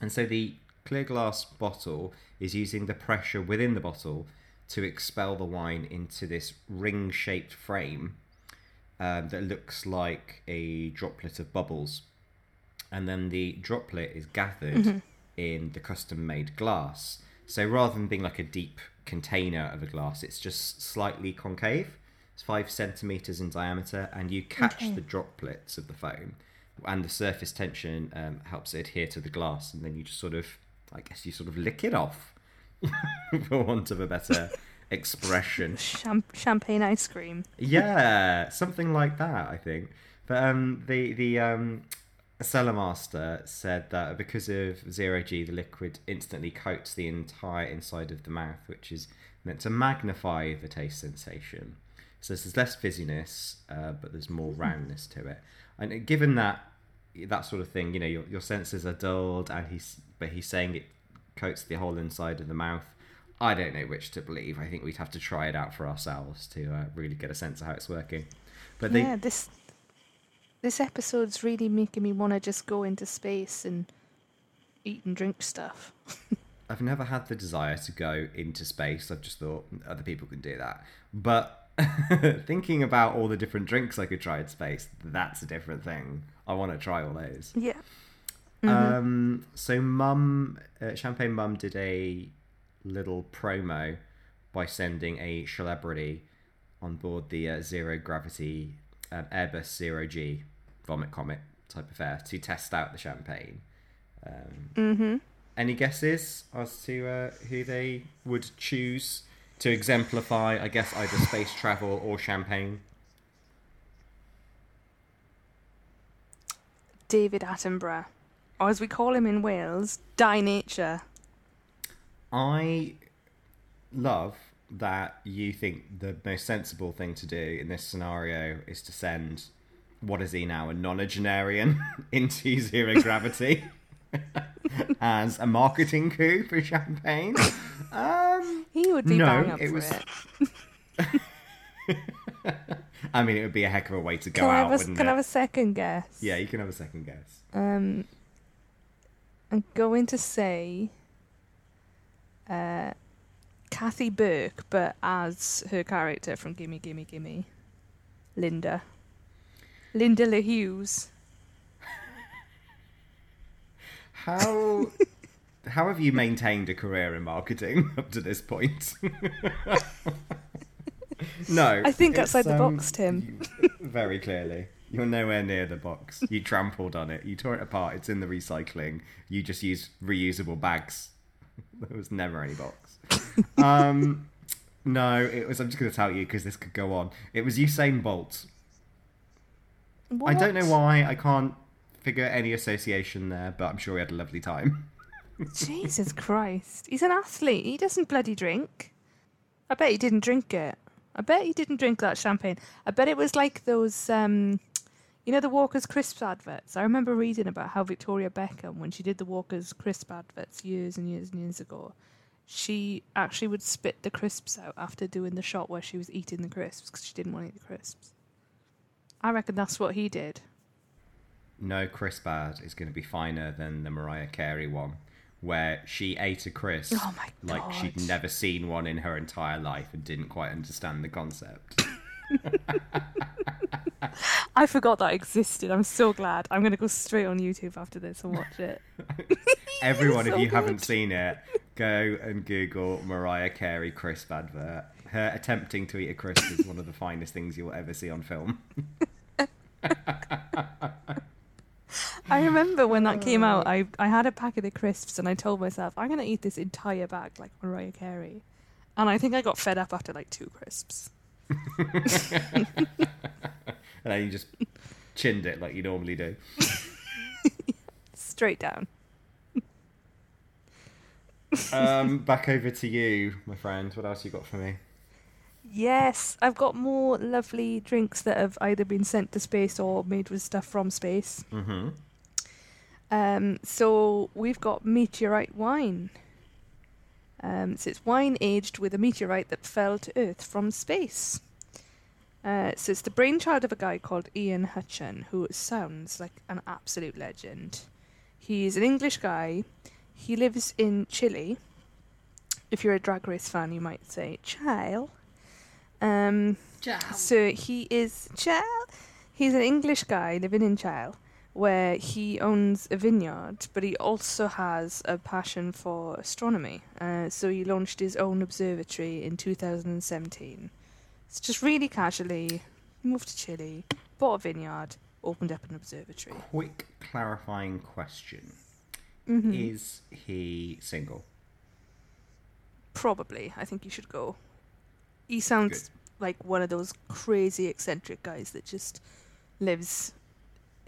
And so the clear glass bottle is using the pressure within the bottle to expel the wine into this ring shaped frame um, that looks like a droplet of bubbles. And then the droplet is gathered in the custom made glass. So rather than being like a deep container of a glass, it's just slightly concave. It's five centimeters in diameter, and you catch Okay. the droplets of the foam, and the surface tension um, helps it adhere to the glass, and then you just sort of I guess you sort of lick it off, for want of a better expression. Cham- champagne ice cream. Yeah, something like that, I think. But um, the the um, Cellar Master said that because of zero G, the liquid instantly coats the entire inside of the mouth, which is meant to magnify the taste sensation. So there's less fizziness, uh, but there's more roundness to it. And given that that sort of thing, you know, your, your senses are dulled, and he's but he's saying it coats the whole inside of the mouth. I don't know which to believe. I think we'd have to try it out for ourselves to uh, really get a sense of how it's working. But they, Yeah, this this episode's really making me want to just go into space and eat and drink stuff. I've never had the desire to go into space. I've just thought other people can do that. But thinking about all the different drinks I could try in space, that's a different thing. I want to try all those. Yeah. Um, so Mumm, uh, Champagne Mumm did a little promo by sending a celebrity on board the uh, zero gravity um, Airbus Zero G Vomit Comet type affair to test out the champagne. Um, Mm-hmm. any guesses as to uh, who they would choose to exemplify, I guess, either space travel or champagne? David Attenborough, or as we call him in Wales, Die Nature. I love that you think the most sensible thing to do in this scenario is to send what is he now a nonagenarian into zero gravity as a marketing coup for champagne. Um, He would be No, up it for was- it. I mean, it would be a heck of a way to go Can I, out, have a, can I it? have a second guess? Yeah, you can have a second guess. Um, I'm going to say uh, Kathy Burke, but as her character from Gimme Gimme Gimme, Linda. Linda LaHughes. How how have you maintained a career in marketing up to this point? no, I think outside the um, box, Tim. you- very clearly, you're nowhere near the box. You trampled on it. You tore it apart. It's in the recycling. You just use reusable bags. There was never any box. um, no, it was. I'm just going to tell you because this could go on. It was Usain Bolt. I don't know why. I can't figure any association there, but I'm sure he had a lovely time. Jesus Christ. He's an athlete. He doesn't bloody drink. I bet he didn't drink it. I bet he didn't drink that champagne. I bet it was like those, um, you know, the Walker's Crisps adverts. I remember reading about how Victoria Beckham, when she did the Walker's Crisp adverts years and years and years ago, she actually would spit the crisps out after doing the shot where she was eating the crisps because she didn't want to eat the crisps. I reckon that's what he did. No crisp ad is going to be finer than the Mariah Carey one, where she ate a crisp Oh my like she'd never seen one in her entire life and didn't quite understand the concept. I forgot that existed. I'm so glad. I'm going to go straight on YouTube after this and watch it. Everyone, if so you haven't seen it, go and Google Mariah Carey crisp advert. Her attempting to eat a crisp is one of the finest things you'll ever see on film. I remember when that came out, oh. I, I had a packet of the crisps and I told myself, I'm going to eat this entire bag like Mariah Carey. And I think I got fed up after like two crisps. And then you just chinned it like you normally do. Straight down. Um, back over to you, my friend. What else you got for me? Yes, I've got more lovely drinks that have either been sent to space or made with stuff from space. Mm-hmm. Um, so we've got meteorite wine. Um, so it's wine aged with a meteorite that fell to Earth from space. Uh, so it's the brainchild of a guy called Ian Hutcheon, who sounds like an absolute legend. He's an English guy. He lives in Chile. If you're a Drag Race fan, you might say Chile. Um, so he is Chile. He's an English guy living in Chile, where he owns a vineyard, but he also has a passion for astronomy. Uh, so he launched his own observatory in 2017. It's just really casually moved to Chile, bought a vineyard, opened up an observatory. Quick clarifying question. Mm-hmm. Is he single? Probably. I think you should go. He sounds like one of those crazy eccentric guys that just lives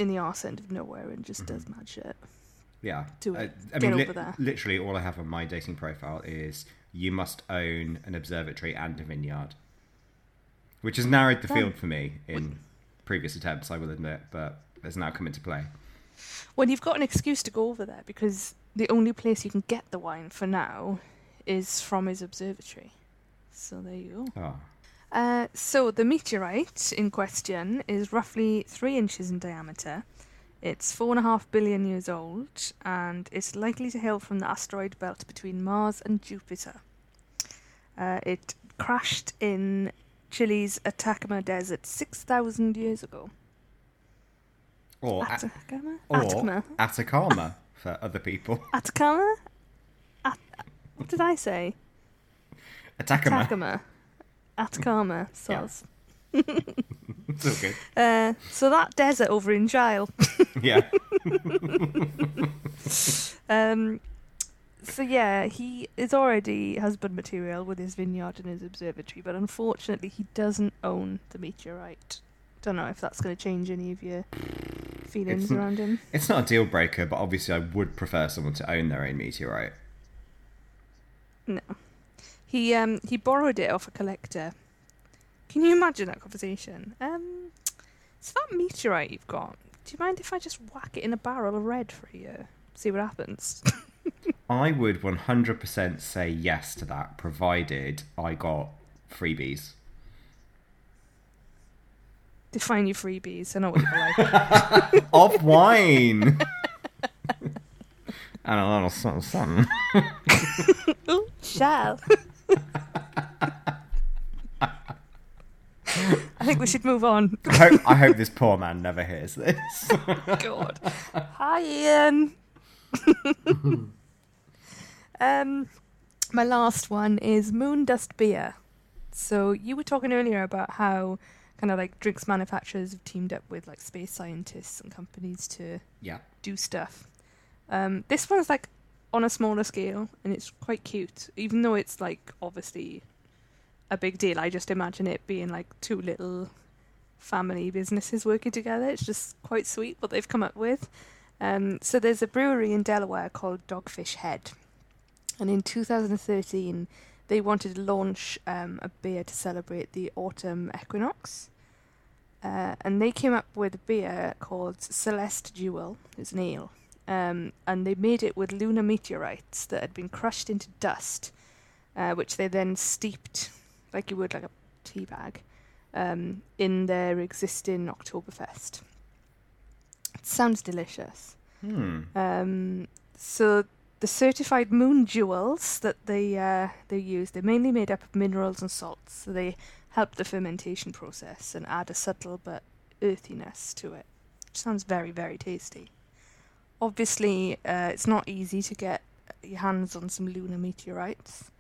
in the arse end of nowhere and just does mad shit. Yeah. Do Uh, it. I Get mean, over there. literally, all I have on my dating profile is you must own an observatory and a vineyard, which has narrowed the Done. field for me in previous attempts, I will admit, but has now come into play. Well, you've got an excuse to go over there because the only place you can get the wine for now is from his observatory. So there you go. Oh. Uh, so the meteorite in question is roughly three inches in diameter. It's four and a half billion years old, and it's likely to hail from the asteroid belt between Mars and Jupiter. Uh, it crashed in Chile's Atacama Desert six thousand years ago. Or, a- Atacama? or Atacama? Atacama for other people. Atacama? At- what did I say? Atacama. Atacama. Atacama. Soz. It's good. Uh, so that desert over in Gile. Yeah. Um, so yeah, he is already husband material with his vineyard and his observatory, but unfortunately he doesn't own the meteorite. Don't know if that's going to change any of your feelings It's around him. It's not a deal breaker, but obviously I would prefer someone to own their own meteorite. No, he um he borrowed it off a collector. Can you imagine that conversation? Um, it's that meteorite you've got. Do you mind if I just whack it in a barrel of red for you? See what happens. I would 100% say yes to that, provided I got freebies. Define your freebies. I know what you're like. of wine. and a little something, something. Ooh, shall. I think we should move on. I hope, I hope this poor man never hears this. God. Hi, Ian. um, my last one is Moon Dust Beer. So you were talking earlier about how kind of like drinks manufacturers have teamed up with like space scientists and companies to yeah. do stuff. Um, this one's like on a smaller scale and it's quite cute, even though it's like obviously a big deal. I just imagine it being like two little family businesses working together. It's just quite sweet what they've come up with. Um, so there's a brewery in Delaware called Dogfish Head, and in 2013 they wanted to launch um, a beer to celebrate the autumn equinox. Uh, and they came up with a beer called Celeste Jewel. It's an ale. Um, and they made it with lunar meteorites that had been crushed into dust, uh, which they then steeped, like you would like a tea bag, um, in their existing Oktoberfest. It sounds delicious. Hmm. Um, so the certified moon jewels that they uh, they use, they're mainly made up of minerals and salts. So they help the fermentation process and add a subtle but earthiness to it. Which sounds very very tasty. Obviously, uh, it's not easy to get your hands on some lunar meteorites.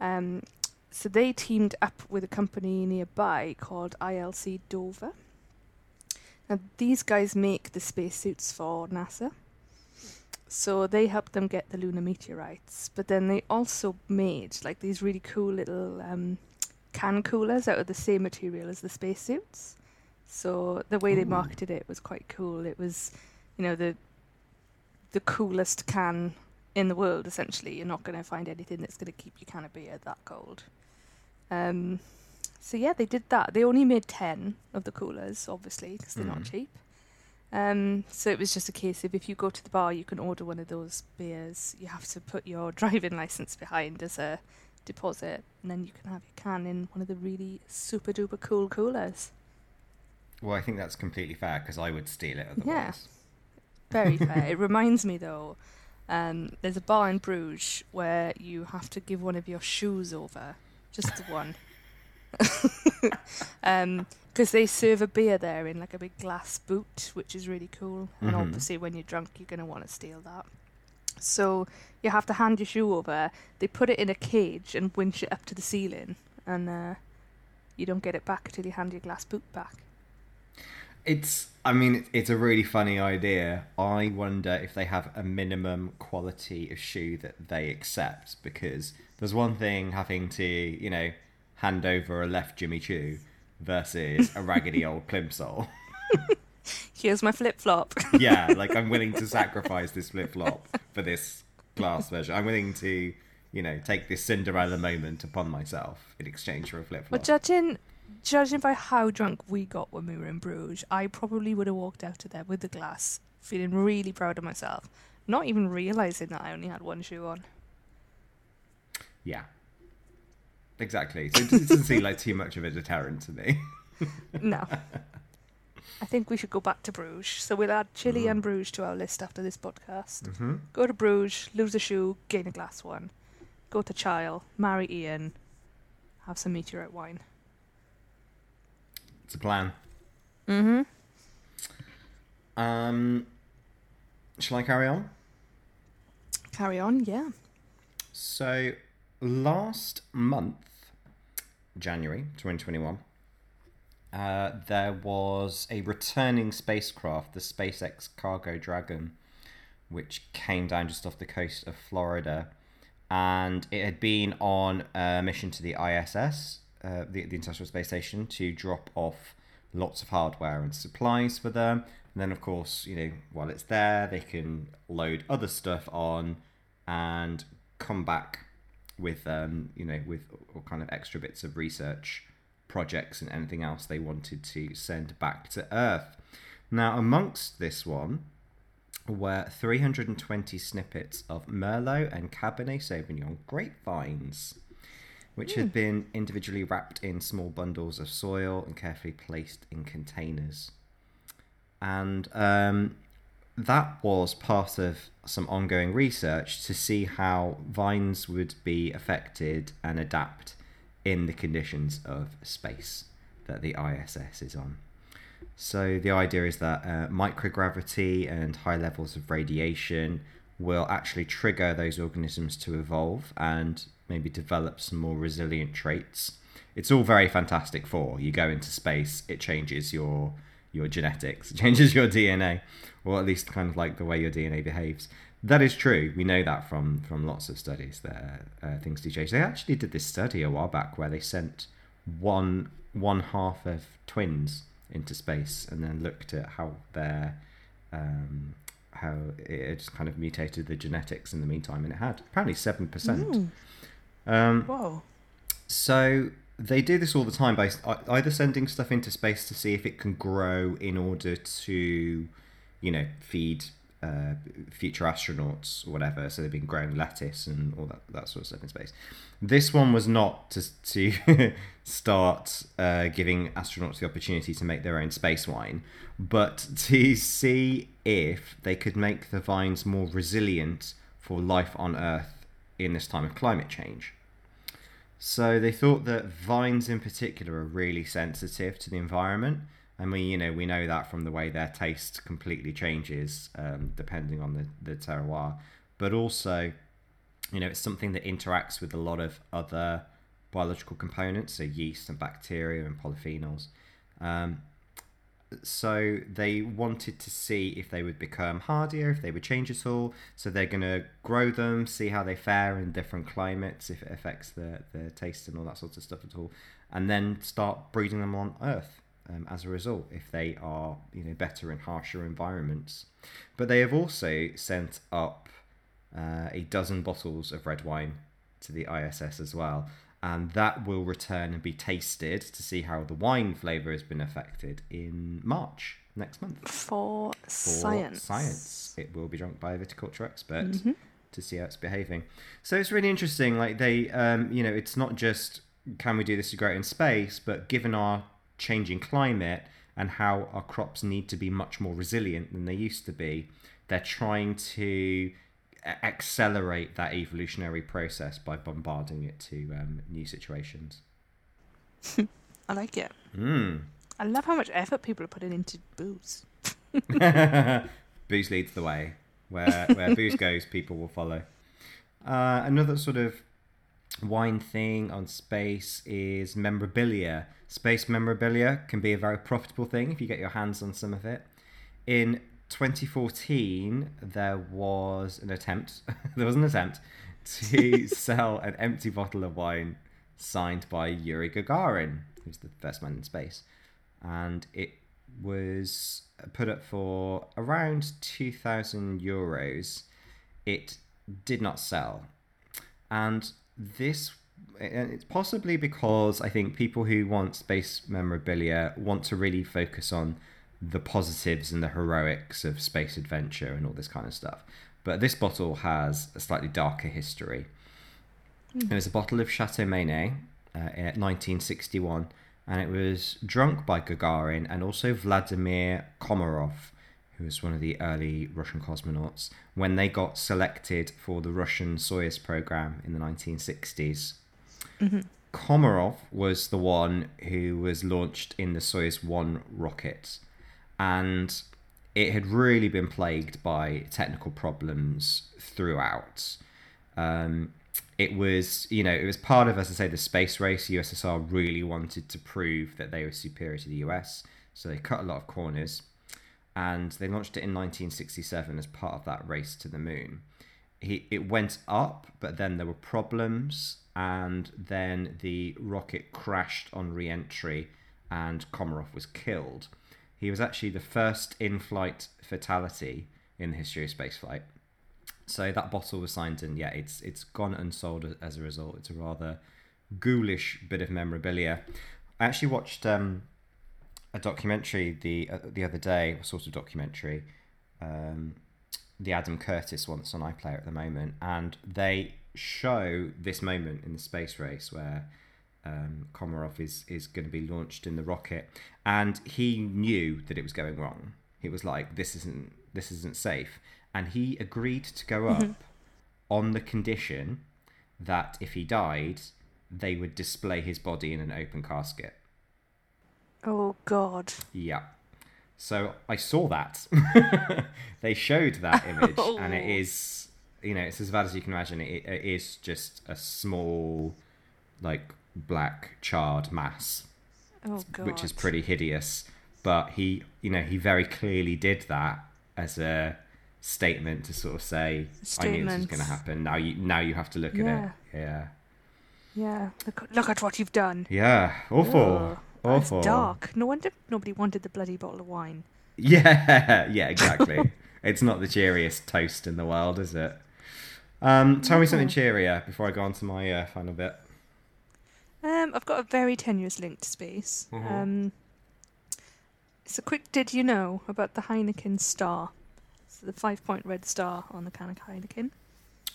Um, so they teamed up with a company nearby called ILC Dover. Now these guys make the spacesuits for NASA. So they helped them get the lunar meteorites, but then they also made like these really cool little um, can coolers out of the same material as the spacesuits. So the way they marketed it was quite cool. It was, you know, the the coolest can in the world. Essentially, you're not going to find anything that's going to keep your can of beer that cold. Um, so yeah, they did that. They only made ten of the coolers, obviously, because they're not Mhm. cheap. Um, so it was just a case of if you go to the bar, you can order one of those beers. You have to put your driving license behind as a deposit, and then you can have your can in one of the really super duper cool coolers. Well, I think that's completely fair because I would steal it otherwise. Yeah. Very fair. it reminds me though, um, there's a bar in Bruges where you have to give one of your shoes over, just the one. um, because they serve a beer there in like a big glass boot, which is really cool. And Mhm. obviously, when you're drunk, you're gonna want to steal that. So you have to hand your shoe over. They put it in a cage and winch it up to the ceiling, and uh, you don't get it back until you hand your glass boot back. It's. I mean, it's a really funny idea. I wonder if they have a minimum quality of shoe that they accept because there's one thing having to, you know, hand over a left Jimmy Choo versus a raggedy old plimsoll. Here's my flip flop. yeah, like I'm willing to sacrifice this flip flop for this glass version. I'm willing to, you know, take this Cinderella moment upon myself in exchange for a flip flop. But flop. judging judging by how drunk we got when we were in Bruges, I probably would have walked out of there with the glass, feeling really proud of myself, not even realizing that I only had one shoe on. Yeah. Exactly. So it doesn't seem like too much of a deterrent to me. No. I think we should go back to Bruges. So we'll add Chile Mm. and Bruges to our list after this podcast. Mm-hmm. Go to Bruges, lose a shoe, gain a glass one. Go to Chile, marry Ian, have some meteorite wine. It's a plan. Mm-hmm. Um, shall I carry on? Carry on, yeah. So, last month, January 2021, uh, there was a returning spacecraft, the SpaceX Cargo Dragon, which came down just off the coast of Florida. And it had been on a mission to the ISS, uh, the, the International Space Station, to drop off lots of hardware and supplies for them. And then, of course, you know, while it's there, they can load other stuff on and come back with, um, you know, with all kind of extra bits of research projects and anything else they wanted to send back to Earth. Now, amongst this one were 320 snippets of Merlot and Cabernet Sauvignon grapevines, which had been individually wrapped in small bundles of soil and carefully placed in containers. And um, that was part of some ongoing research to see how vines would be affected and adapt in the conditions of space that the ISS is on. So the idea is that uh, microgravity and high levels of radiation will actually trigger those organisms to evolve and maybe develop some more resilient traits. It's all very fantastic for you go into space, it changes your your genetics, it changes your DNA, or at least kind of like the way your DNA behaves. That is true. We know that from from lots of studies that uh, things do change. They actually did this study a while back where they sent one one half of twins into space and then looked at how their um, how it just kind of mutated the genetics in the meantime, and it had apparently seven percent. Um, Whoa. so they do this all the time by either sending stuff into space to see if it can grow in order to, you know, feed uh, future astronauts or whatever. So they've been growing lettuce and all that, that sort of stuff in space. This one was not to, to start uh, giving astronauts the opportunity to make their own space wine, but to see if they could make the vines more resilient for life on Earth in this time of climate change. So they thought that vines in particular are really sensitive to the environment. And we, you know, we know that from the way their taste completely changes um, depending on the, the terroir. But also, you know, it's something that interacts with a lot of other biological components, so yeast and bacteria and polyphenols. Um, so they wanted to see if they would become hardier, if they would change at all. So they're going to grow them, see how they fare in different climates, if it affects their, their taste and all that sort of stuff at all, and then start breeding them on Earth. Um, as a result, if they are you know better in harsher environments, but they have also sent up uh, a dozen bottles of red wine to the ISS as well, and that will return and be tasted to see how the wine flavour has been affected in March next month. For, For science. science, it will be drunk by a viticulture expert Mhm. to see how it's behaving. So it's really interesting. Like they, um, you know, it's not just can we do this to grow it in space, but given our changing climate and how our crops need to be much more resilient than they used to be, they're trying to accelerate that evolutionary process by bombarding it to um, new situations. I like it. Mm. I love how much effort people are putting into booze. booze leads the way. Where where booze goes, people will follow. Uh, another sort of wine thing on space is memorabilia. Space memorabilia can be a very profitable thing if you get your hands on some of it. In 2014, there was an attempt. there was an attempt to sell an empty bottle of wine signed by Yuri Gagarin, who's the first man in space, and it was put up for around 2,000 euros. It did not sell, and this it's possibly because I think people who want space memorabilia want to really focus on the positives and the heroics of space adventure and all this kind of stuff. But this bottle has a slightly darker history. Mm. It was a bottle of Chateau Meynet uh, in 1961, and it was drunk by Gagarin and also Vladimir Komarov, who was one of the early Russian cosmonauts, when they got selected for the Russian Soyuz program in the 1960s. Mm-hmm. Komarov was the one who was launched in the Soyuz 1 rocket and it had really been plagued by technical problems throughout. Um, it was, you know, it was part of, as I say, the space race. USSR really wanted to prove that they were superior to the US, so they cut a lot of corners, and they launched it in 1967 as part of that race to the moon. He, it went up, but then there were problems, and then the rocket crashed on re-entry, and Komarov was killed. He was actually the first in flight fatality in the history of spaceflight. So that bottle was signed, and yeah, it's it's gone unsold as a result. It's a rather ghoulish bit of memorabilia. I actually watched um, a documentary the uh, the other day, a sort of documentary, um, the Adam Curtis one that's on iPlayer at the moment, and they show this moment in the space race where um, Komarov is is going to be launched in the rocket, and he knew that it was going wrong. He was like, "This isn't this isn't safe," and he agreed to go up mm-hmm. on the condition that if he died, they would display his body in an open casket. Oh God! Yeah. So I saw that. they showed that image, oh. and it oh. you know, it's as bad as you can imagine. It, it is just a small, like black charred mass, oh, which is pretty hideous. But he, you know, he very clearly did that as a statement to sort of say, "I knew this was going to happen." Now you, now you have to look yeah. at it. Yeah. Yeah. Look, look at what you've done. Yeah. Awful. Awful. It's dark. No wonder nobody wanted the bloody bottle of wine. Yeah. Yeah. Exactly. it's not the cheeriest toast in the world, is it? Um, tell me something cheerier before I go on to my uh, final bit. Um, I've got a very tenuous link to space. Mm-hmm. Um, it's a quick did you know about the Heineken star? It's the five point red star on the can of Heineken.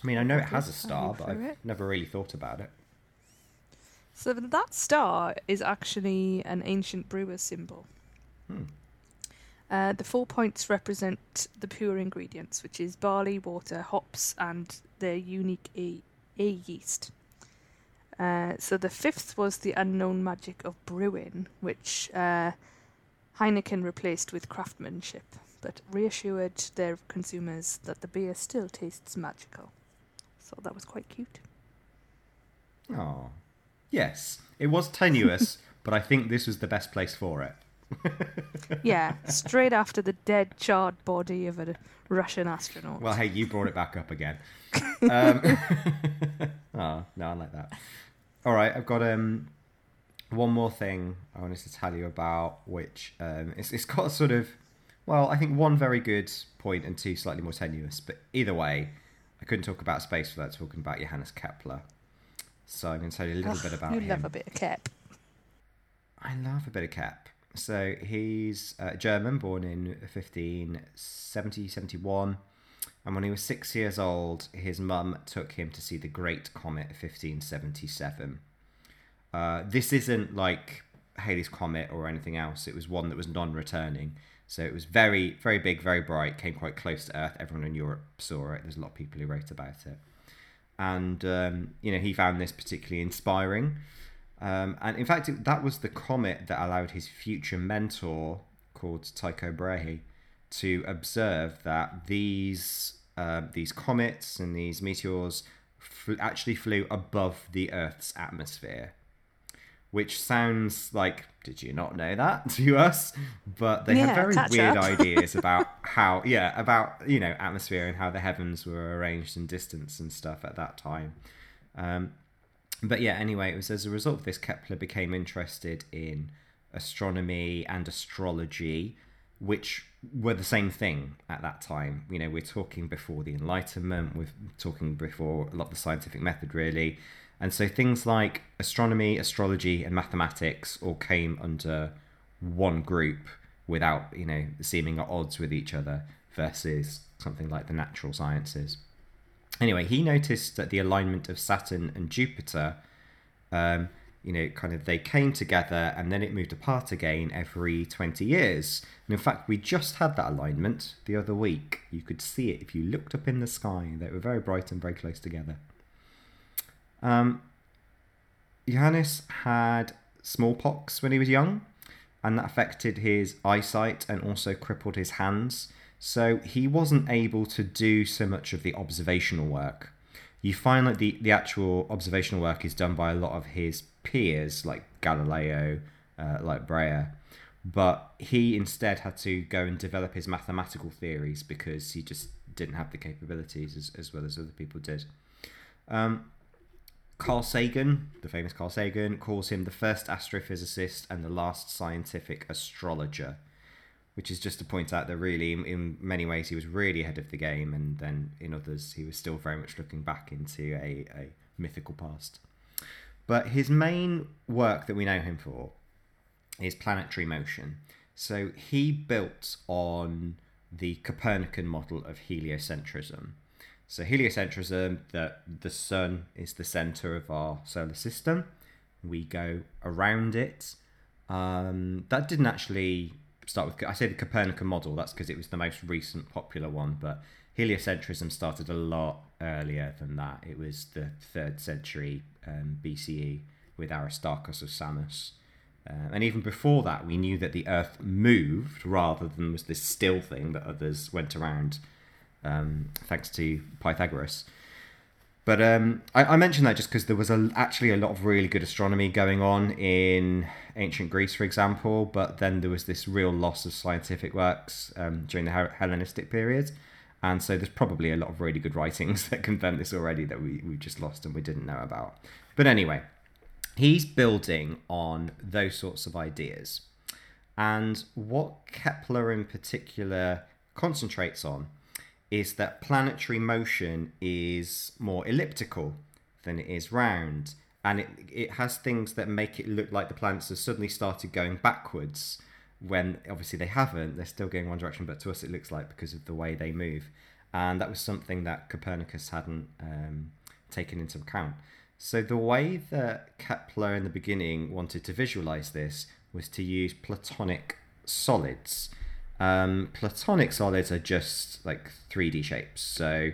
I mean, I know it has a star, but I've it. never really thought about it. So that star is actually an ancient brewer's symbol. Hmm. Uh, the four points represent the pure ingredients, which is barley, water, hops, and their unique A, A yeast. Uh, so the fifth was the unknown magic of brewing, which uh, Heineken replaced with craftsmanship, but reassured their consumers that the beer still tastes magical. So that was quite cute. Oh, yes, it was tenuous, but I think this was the best place for it. yeah, straight after the dead, charred body of a Russian astronaut. Well, hey, you brought it back up again. Um, oh, no, I like that. All right, I've got um one more thing I wanted to tell you about, which um, it's it's got a sort of well, I think one very good point and two slightly more tenuous. But either way, I couldn't talk about space without talking about Johannes Kepler. So I'm going to tell you a little Ugh, bit about you him. You love a bit of Kep. I love a bit of Kep. So he's uh, German, born in 1570 71. And when he was six years old, his mum took him to see the Great Comet 1577. Uh, this isn't like Halley's Comet or anything else. It was one that was non returning. So it was very, very big, very bright, came quite close to Earth. Everyone in Europe saw it. There's a lot of people who wrote about it. And, um, you know, he found this particularly inspiring. Um, and in fact, it, that was the comet that allowed his future mentor, called Tycho Brahe, to observe that these uh, these comets and these meteors fl- actually flew above the Earth's atmosphere. Which sounds like, did you not know that to us? But they Yeah, had very weird ideas about how, yeah, about, you know, atmosphere and how the heavens were arranged in distance and stuff at that time. Um, but yeah, anyway, it was as a result of this Kepler became interested in astronomy and astrology, which were the same thing at that time. You know, we're talking before the Enlightenment, we're talking before a lot of the scientific method, really. And so things like astronomy, astrology, and mathematics all came under one group without, you know, seeming at odds with each other versus something like the natural sciences. Anyway, he noticed that the alignment of Saturn and Jupiter, um, you know, kind of they came together and then it moved apart again every 20 years. And in fact, we just had that alignment the other week. You could see it if you looked up in the sky. They were very bright and very close together. Um, Johannes had smallpox when he was young, and that affected his eyesight and also crippled his hands. So he wasn't able to do so much of the observational work. You find that the, the actual observational work is done by a lot of his peers, like Galileo, uh, like Brahe. But he instead had to go and develop his mathematical theories because he just didn't have the capabilities as, as well as other people did. Um, Carl Sagan, the famous Carl Sagan, calls him the first astrophysicist and the last scientific astrologer, which is just to point out that really, in, in many ways, he was really ahead of the game, and then in others, he was still very much looking back into a, a mythical past. But his main work that we know him for is planetary motion. So he built on the Copernican model of heliocentrism. So heliocentrism, that the sun is the center of our solar system. We go around it. Um, that didn't actually start with. I say the Copernican model. That's because it was the most recent popular one. But heliocentrism started a lot earlier than that. It was the third century um, BCE with Aristarchus of Samos. Uh, and even before that, we knew that the Earth moved rather than was this still thing that others went around, um, thanks to Pythagoras. But um, I, I mentioned that just because there was a, actually a lot of really good astronomy going on in ancient Greece, for example. But then there was this real loss of scientific works um, during the Hellenistic period. And so there's probably a lot of really good writings that confirm this already that we, we just lost and we didn't know about. But anyway, he's building on those sorts of ideas. And what Kepler in particular concentrates on is that planetary motion is more elliptical than it is round. And it, it has things that make it look like the planets have suddenly started going backwards when obviously they haven't. They're still going one direction, but to us it looks like because of the way they move. And that was something that Copernicus hadn't um, taken into account. So the way that Kepler in the beginning wanted to visualize this was to use platonic solids. Um, platonic solids are just like 3D shapes. So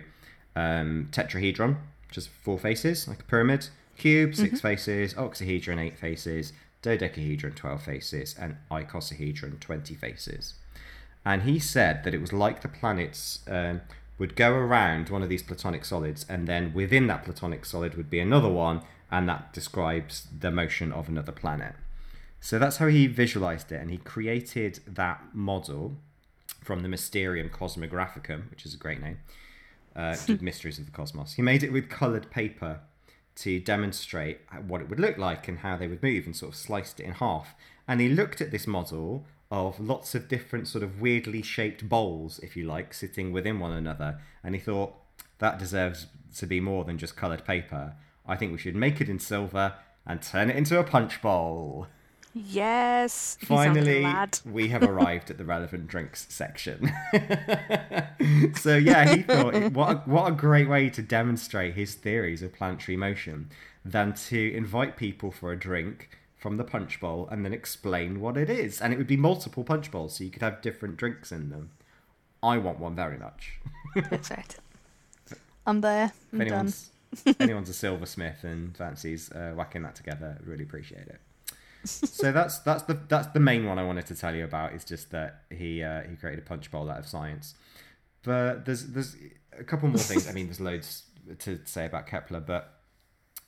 um, tetrahedron, just four faces, like a pyramid. Cube, 6 faces. Octahedron, eight faces. Dodecahedron, 12 faces. And icosahedron, 20 faces. And he said that it was like the planets um, would go around one of these platonic solids, and then within that platonic solid would be another one, and that describes the motion of another planet. So that's how he visualized it, and he created that model from the Mysterium Cosmographicum, which is a great name, uh, Mysteries of the Cosmos. He made it with colored paper to demonstrate what it would look like and how they would move, and sort of sliced it in half. And he looked at this model of lots of different sort of weirdly shaped bowls, if you like, sitting within one another, and he thought that deserves to be more than just colored paper. I think we should make it in silver and turn it into a punch bowl. Yes. Finally, we have arrived at the relevant drinks section. so yeah, he thought what a, what a great way to demonstrate his theories of planetary motion than to invite people for a drink from the punch bowl and then explain what it is. And it would be multiple punch bowls, so you could have different drinks in them. I want one very much. Perfect. I'm there. If I'm done. anyone's anyone's a silversmith and fancies uh, whacking that together, really appreciate it. So that's that's the that's the main one I wanted to tell you about. Is just that he uh, he created a punch bowl out of science. But there's there's a couple more things. I mean, there's loads to say about Kepler, but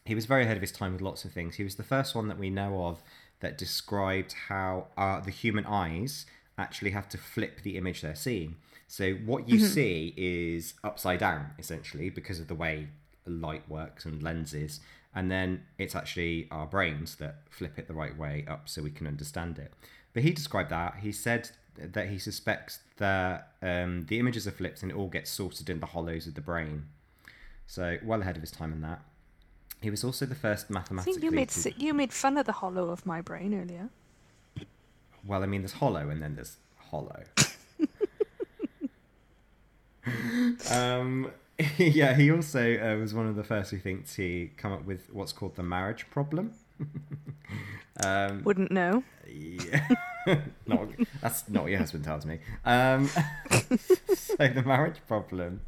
he was very ahead of his time with lots of things. He was the first one that we know of that described how uh, the human eyes actually have to flip the image they're seeing. So what you see is upside down essentially because of the way light works and lenses, and then it's actually our brains that flip it the right way up so we can understand it. But he described that. He said that he suspects that um, the images are flipped and it all gets sorted in the hollows of the brain. So well ahead of his time in that. He was also the first I think you made to- you made fun of the hollow of my brain earlier. Well, I mean, there's hollow and then there's hollow. um, yeah, he also uh, was one of the first, we think, to come up with what's called the marriage problem. um, Wouldn't know. yeah. not, that's not what your husband tells me. Um, so the marriage problem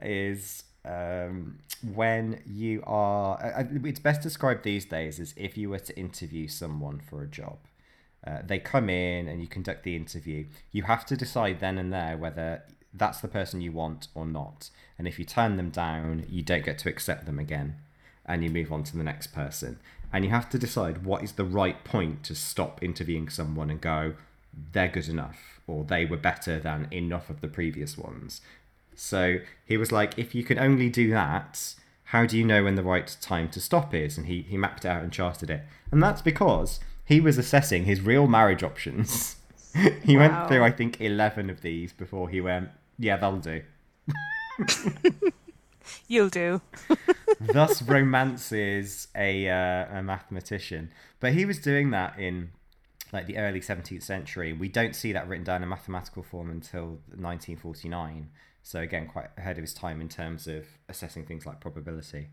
is um, when you are. I- I- It's best described these days as if you were to interview someone for a job. Uh, they come in and you conduct the interview. You have to decide then and there whether that's the person you want or not. And if you turn them down, you don't get to accept them again and you move on to the next person. And you have to decide what is the right point to stop interviewing someone and go, they're good enough or they were better than enough of the previous ones. So he was like, if you can only do that, how do you know when the right time to stop is? And he, he mapped it out and charted it. And that's because he was assessing his real marriage options. he Wow. went through, I think, 11 of these before he went, yeah, that'll do. You'll do. Thus romances a, uh, a mathematician. But he was doing that in like the early 17th century. We don't see that written down in mathematical form until 1949. So again, quite ahead of his time in terms of assessing things like probability.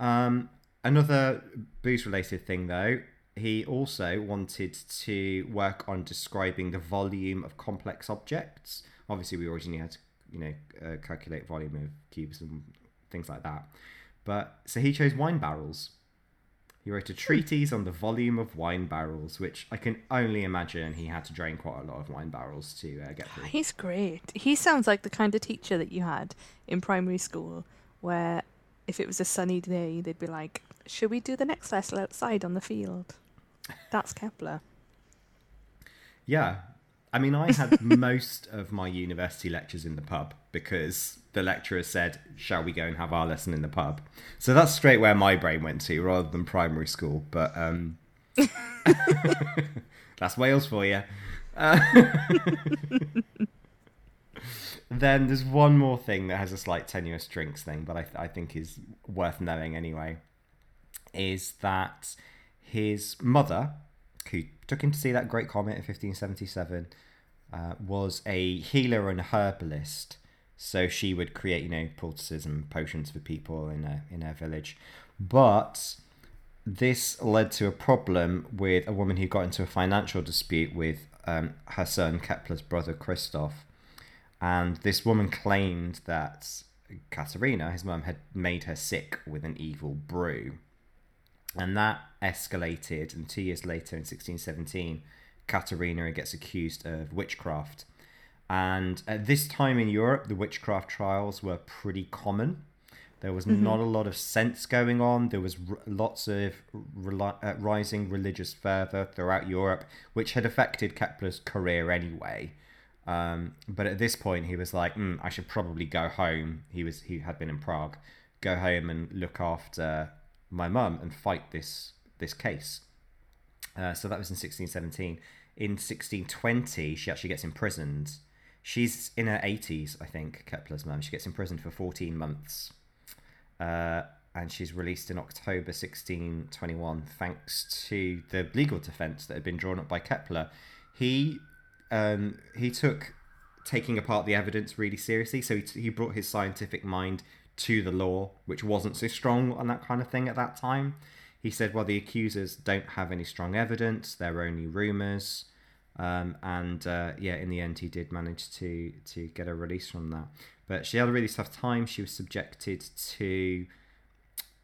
Um, another booze-related thing, though, he also wanted to work on describing the volume of complex objects. Obviously, we already knew how to, you know, uh, calculate volume of cubes and things like that. But so he chose wine barrels. He wrote a treatise on the volume of wine barrels, which I can only imagine he had to drain quite a lot of wine barrels to uh, get through. He's great. He sounds like the kind of teacher that you had in primary school where if it was a sunny day, they'd be like, Should we do the next lesson outside on the field? That's Kepler. Yeah. I mean, I had most of my university lectures in the pub because the lecturer said, Shall we go and have our lesson in the pub? So that's straight where my brain went to rather than primary school. But um, that's Wales for you. Uh, then there's one more thing that has a slight tenuous drinks thing, but I, I think is worth knowing anyway. Is that his mother, took him to see that great comet in 1577, uh, was a healer and herbalist. So she would create, you know, poultices and potions for people in a, in her village. But this led to a problem with a woman who got into a financial dispute with um, her son Kepler's brother Christoph. And this woman claimed that Katerina, his mum, had made her sick with an evil brew. And that escalated, and two years later, in 1617, Katerina gets accused of witchcraft. And at this time in Europe, the witchcraft trials were pretty common. There was not a lot of sense going on. There was r- lots of reli- uh, rising religious fervor throughout Europe, which had affected Kepler's career anyway. Um, but at this point, he was like, mm, "I should probably go home." He was he had been in Prague, go home and look after my mum and fight this this case. Uh, so that was in 1617. In 1620, she actually gets imprisoned. She's in her 80s, I think. Kepler's mum. She gets imprisoned for 14 months, uh, and she's released in October 1621, thanks to the legal defense that had been drawn up by Kepler. He um, he took taking apart the evidence really seriously. So he, he brought his scientific mind to the law, which wasn't so strong on that kind of thing at that time. He said, well, the accusers don't have any strong evidence; they're only rumors. Um, and uh, yeah, in the end, he did manage to to get a release from that. But she had a really tough time. She was subjected to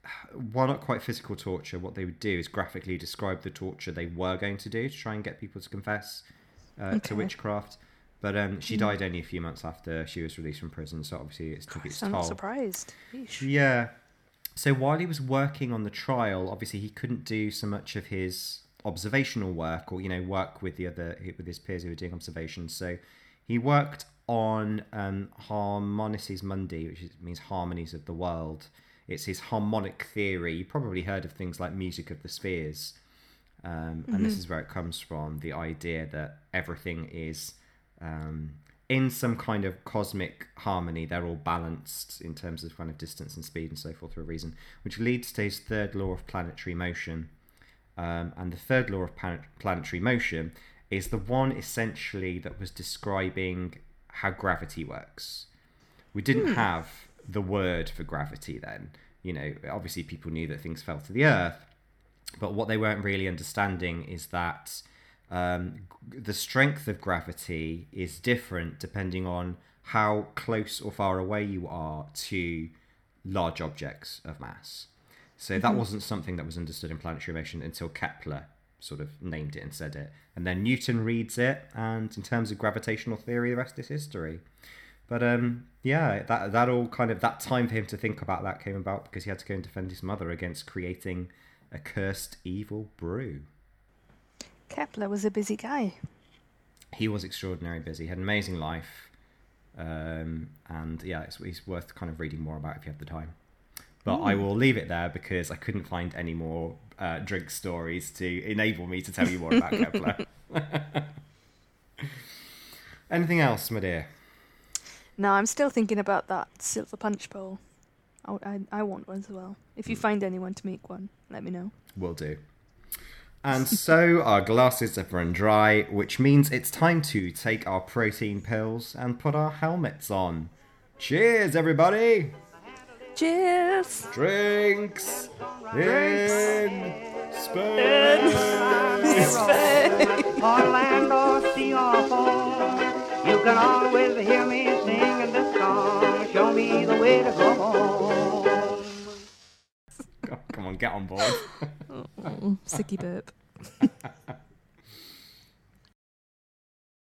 while not quite physical torture, what they would do is graphically describe the torture they were going to do to try and get people to confess uh, Okay. to witchcraft. But um, she died only a few months after she was released from prison, so obviously it took its I'm toll. not surprised. Yeesh. Yeah. So while he was working on the trial, obviously he couldn't do so much of his observational work or you know work with the other with his peers who were doing observations. So he worked on um, Harmonices Mundi, which is, means harmonies of the world. It's his harmonic theory. You probably heard of things like music of the spheres, um, and this is where it comes from. The idea that everything is um, in some kind of cosmic harmony. They're all balanced in terms of kind of distance and speed and so forth for a reason, which leads to his third law of planetary motion. Um, and the third law of plan- planetary motion is the one essentially that was describing how gravity works. We didn't have the word for gravity then. You know, obviously people knew that things fell to the earth, but what they weren't really understanding is that um, the strength of gravity is different depending on how close or far away you are to large objects of mass. So that wasn't something that was understood in planetary motion until Kepler sort of named it and said it. And then Newton reads it, and in terms of gravitational theory, the rest is history. But um, yeah, that that all kind of that time for him to think about that came about because he had to go and defend his mother against creating a cursed evil brew. Kepler was a busy guy. He was extraordinarily busy. He had an amazing life, um, and yeah, it's, it's worth kind of reading more about if you have the time. But I will leave it there because I couldn't find any more uh, drink stories to enable me to tell you more about Kepler. Anything else, my dear? No, I'm still thinking about that silver punch bowl. I, I, I want one as well. If you find anyone to make one, let me know. Will do. And so our glasses have run dry, which means it's time to take our protein pills and put our helmets on. Cheers, everybody! Cheers! Drinks in Spain. Orlando, see your phone. You can always hear me singing this song. Show me the way to go home. Come on, get on board. Oh, sicky burp.